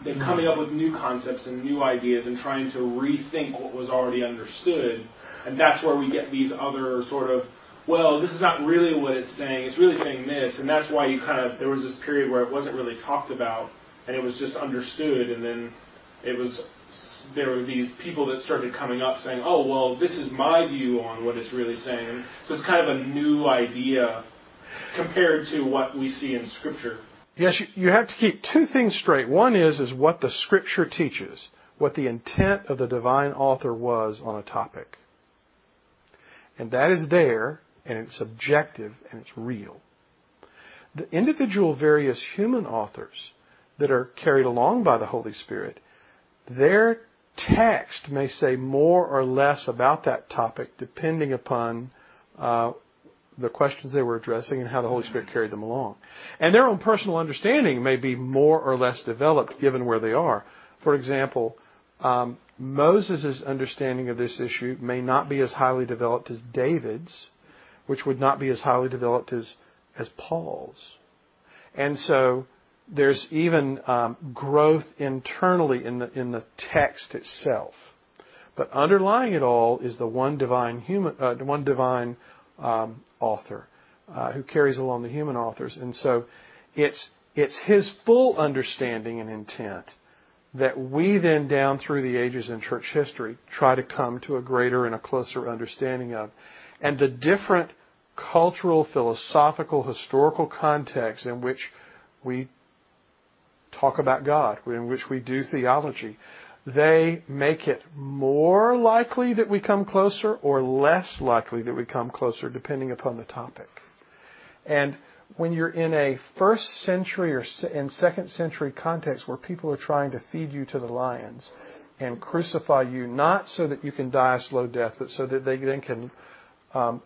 and coming up with new concepts and new ideas and trying to rethink what was already understood. And that's where we get these other sort of, well, this is not really what it's saying. It's really saying this. And that's why you kind of, there was this period where it wasn't really talked about and it was just understood. And then it was, there were these people that started coming up saying, oh, well, this is my view on what it's really saying. So it's kind of a new idea compared to what we see in Scripture. Yes, you, have to keep two things straight. One is is what the Scripture teaches, what the intent of the divine author was on a topic, and that is there, and it's objective and it's real. The individual various human authors that are carried along by the Holy Spirit, their text may say more or less about that topic depending upon uh, the questions they were addressing and how the Holy Spirit carried them along. And their own personal understanding may be more or less developed given where they are. For example, um, Moses' understanding of this issue may not be as highly developed as David's, which would not be as highly developed as, as Paul's. And so there's even um, growth internally in the, in the text itself. But underlying it all is the one divine human, uh, one divine um, author uh, who carries along the human authors, and so it's it's his full understanding and intent that we then down through the ages in church history try to come to a greater and a closer understanding of, and the different cultural, philosophical, historical contexts in which we talk about God, in which we do theology, they make it more likely that we come closer or less likely that we come closer depending upon the topic. And when you're in a first century or in second century context where people are trying to feed you to the lions and crucify you not so that you can die a slow death, but so that they then can um,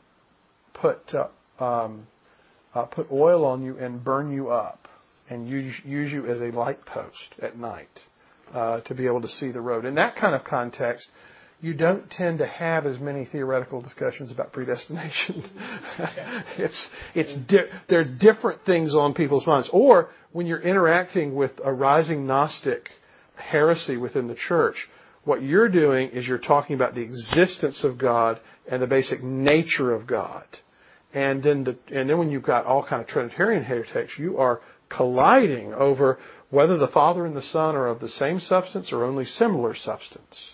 put uh, um, uh, put oil on you and burn you up and use, use you as a light post at night uh, to be able to see the road. In that kind of context, you don't tend to have as many theoretical discussions about predestination. [laughs] it's it's di- there are different things on people's minds. Or when you're interacting with a rising Gnostic heresy within the church, what you're doing is you're talking about the existence of God and the basic nature of God. And then the and then when you've got all kind of Trinitarian heretics, you are colliding over whether the Father and the Son are of the same substance or only similar substance.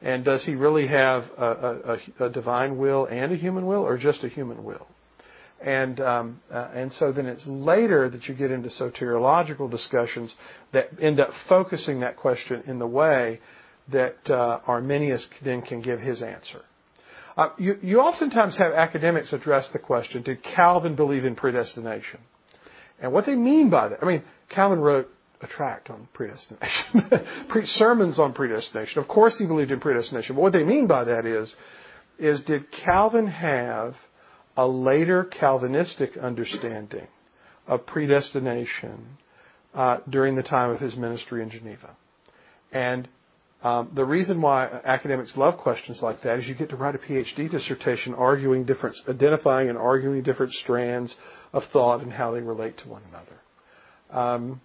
And does he really have a, a, a divine will and a human will, or just a human will? And um, uh, and so then it's later that you get into soteriological discussions that end up focusing that question in the way that uh, Arminius then can give his answer. Uh, you, you oftentimes have academics address the question: Did Calvin believe in predestination? And what they mean by that, I mean, Calvin wrote a tract on predestination, [laughs] sermons on predestination. Of course, he believed in predestination. But what they mean by that is, is did Calvin have a later Calvinistic understanding of predestination uh, during the time of his ministry in Geneva? And um, the reason why academics love questions like that is you get to write a PhD dissertation arguing different, identifying and arguing different strands of thought and how they relate to one another. Um,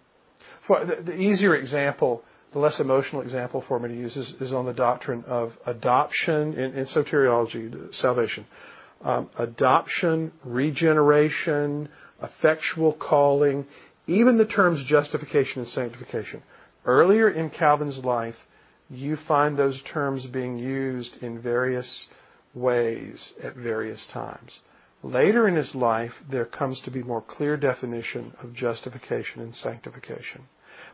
the, easier example, the less emotional example for me to use is, is on the doctrine of adoption in, in soteriology, salvation. Um, adoption, regeneration, effectual calling, even the terms justification and sanctification. Earlier in Calvin's life, you find those terms being used in various ways at various times. Later in his life, there comes to be more clear definition of justification and sanctification.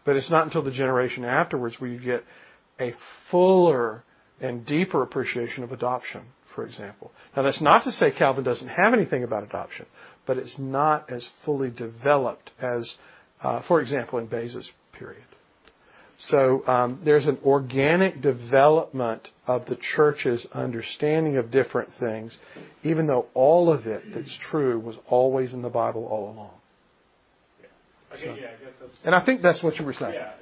But it's not until the generation afterwards where you get a fuller and deeper appreciation of adoption, for example. Now, that's not to say Calvin doesn't have anything about adoption, but it's not as fully developed as, uh, for example, in Beza's period. So um, there's an organic development of the church's understanding of different things, even though all of it that's true was always in the Bible all along. Yeah. Okay, so, yeah, I and I think that's what you were saying. Yeah,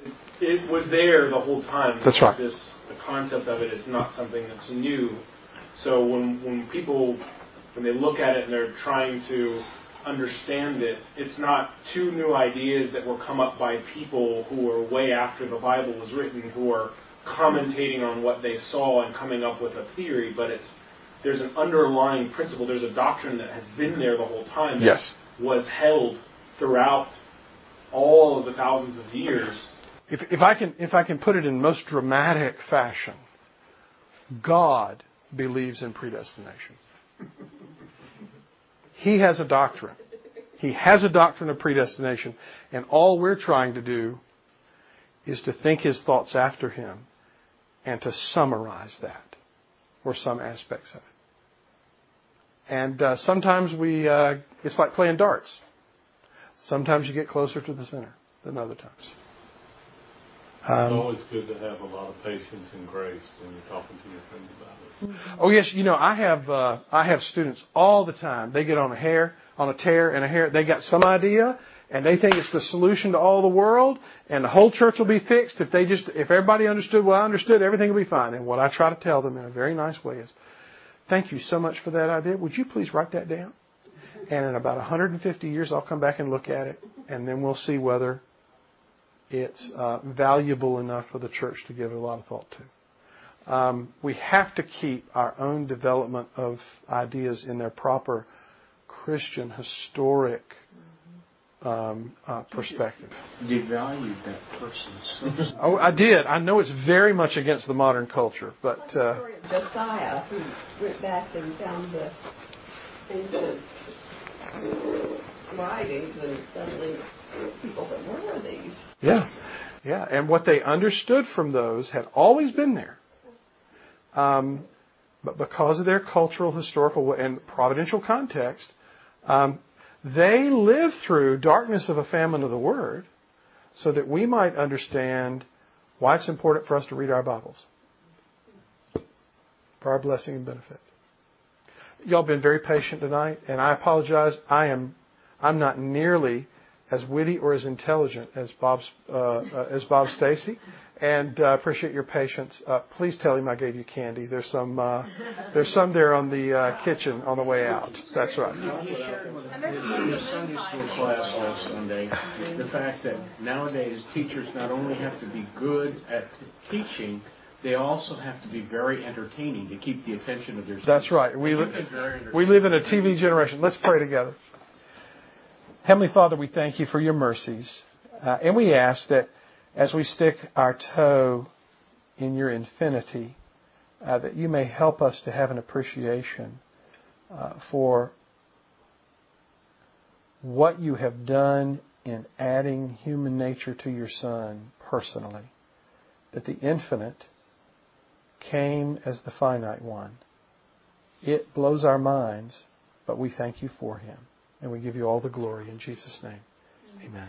it, it was there the whole time. That's right. This the concept of it is not something that's new. So when when people when they look at it and they're trying to understand it, it's not two new ideas that were come up by people who were way after the Bible was written, who are commentating on what they saw and coming up with a theory, but it's there's an underlying principle, there's a doctrine that has been there the whole time that yes. was held throughout all of the thousands of years. If, if I can if I can put it in most dramatic fashion, God believes in predestination. He has a doctrine. He has a doctrine of predestination, and all we're trying to do is to think his thoughts after him and to summarize that, or some aspects of it. And uh, sometimes we, uh, it's like playing darts. Sometimes you get closer to the center than other times. It's always good to have a lot of patience and grace when you're talking to your friends about it. Oh yes, you know I have uh, I have students all the time. They get on a hair, on a tear, and a hair. They got some idea, and they think it's the solution to all the world, and the whole church will be fixed if they just if everybody understood what I understood, everything will be fine. And what I try to tell them in a very nice way is, thank you so much for that idea. Would you please write that down? And in about 150 years, I'll come back and look at it, and then we'll see whether it's uh, valuable enough for the church to give a lot of thought to. Um, we have to keep our own development of ideas in their proper Christian, historic um, uh, perspective. Devalued that person. [laughs] Oh, I did. I know it's very much against the modern culture, but uh, story of Josiah, who went back and found the ancient writings, and suddenly people said, "Where are these?" yeah, yeah. And what they understood from those had always been there, um, but because of their cultural, historical, and providential context, um, they lived through darkness of a famine of the Word, so that we might understand why it's important for us to read our Bibles for our blessing and benefit. Y'all been very patient tonight, and I apologize. I am, I'm not nearly as witty or as intelligent as Bob's, uh, uh, as Bob Stacy, and uh, appreciate your patience. Uh, please tell him I gave you candy. There's some, uh, there's some there on the uh, kitchen on the way out. That's right. He shared with his Sunday school class last Sunday the fact that nowadays teachers not only have to be good at teaching, they also have to be very entertaining to keep the attention of their students. That's right. We, li- you've been very we live in a TV generation. Let's pray together. Heavenly Father, we thank you for your mercies. Uh, and we ask that as we stick our toe in your infinity, uh, that you may help us to have an appreciation uh, for what you have done in adding human nature to your Son personally. That the infinite came as the finite one. It blows our minds, but we thank you for him. And we give you all the glory in Jesus' name. Amen.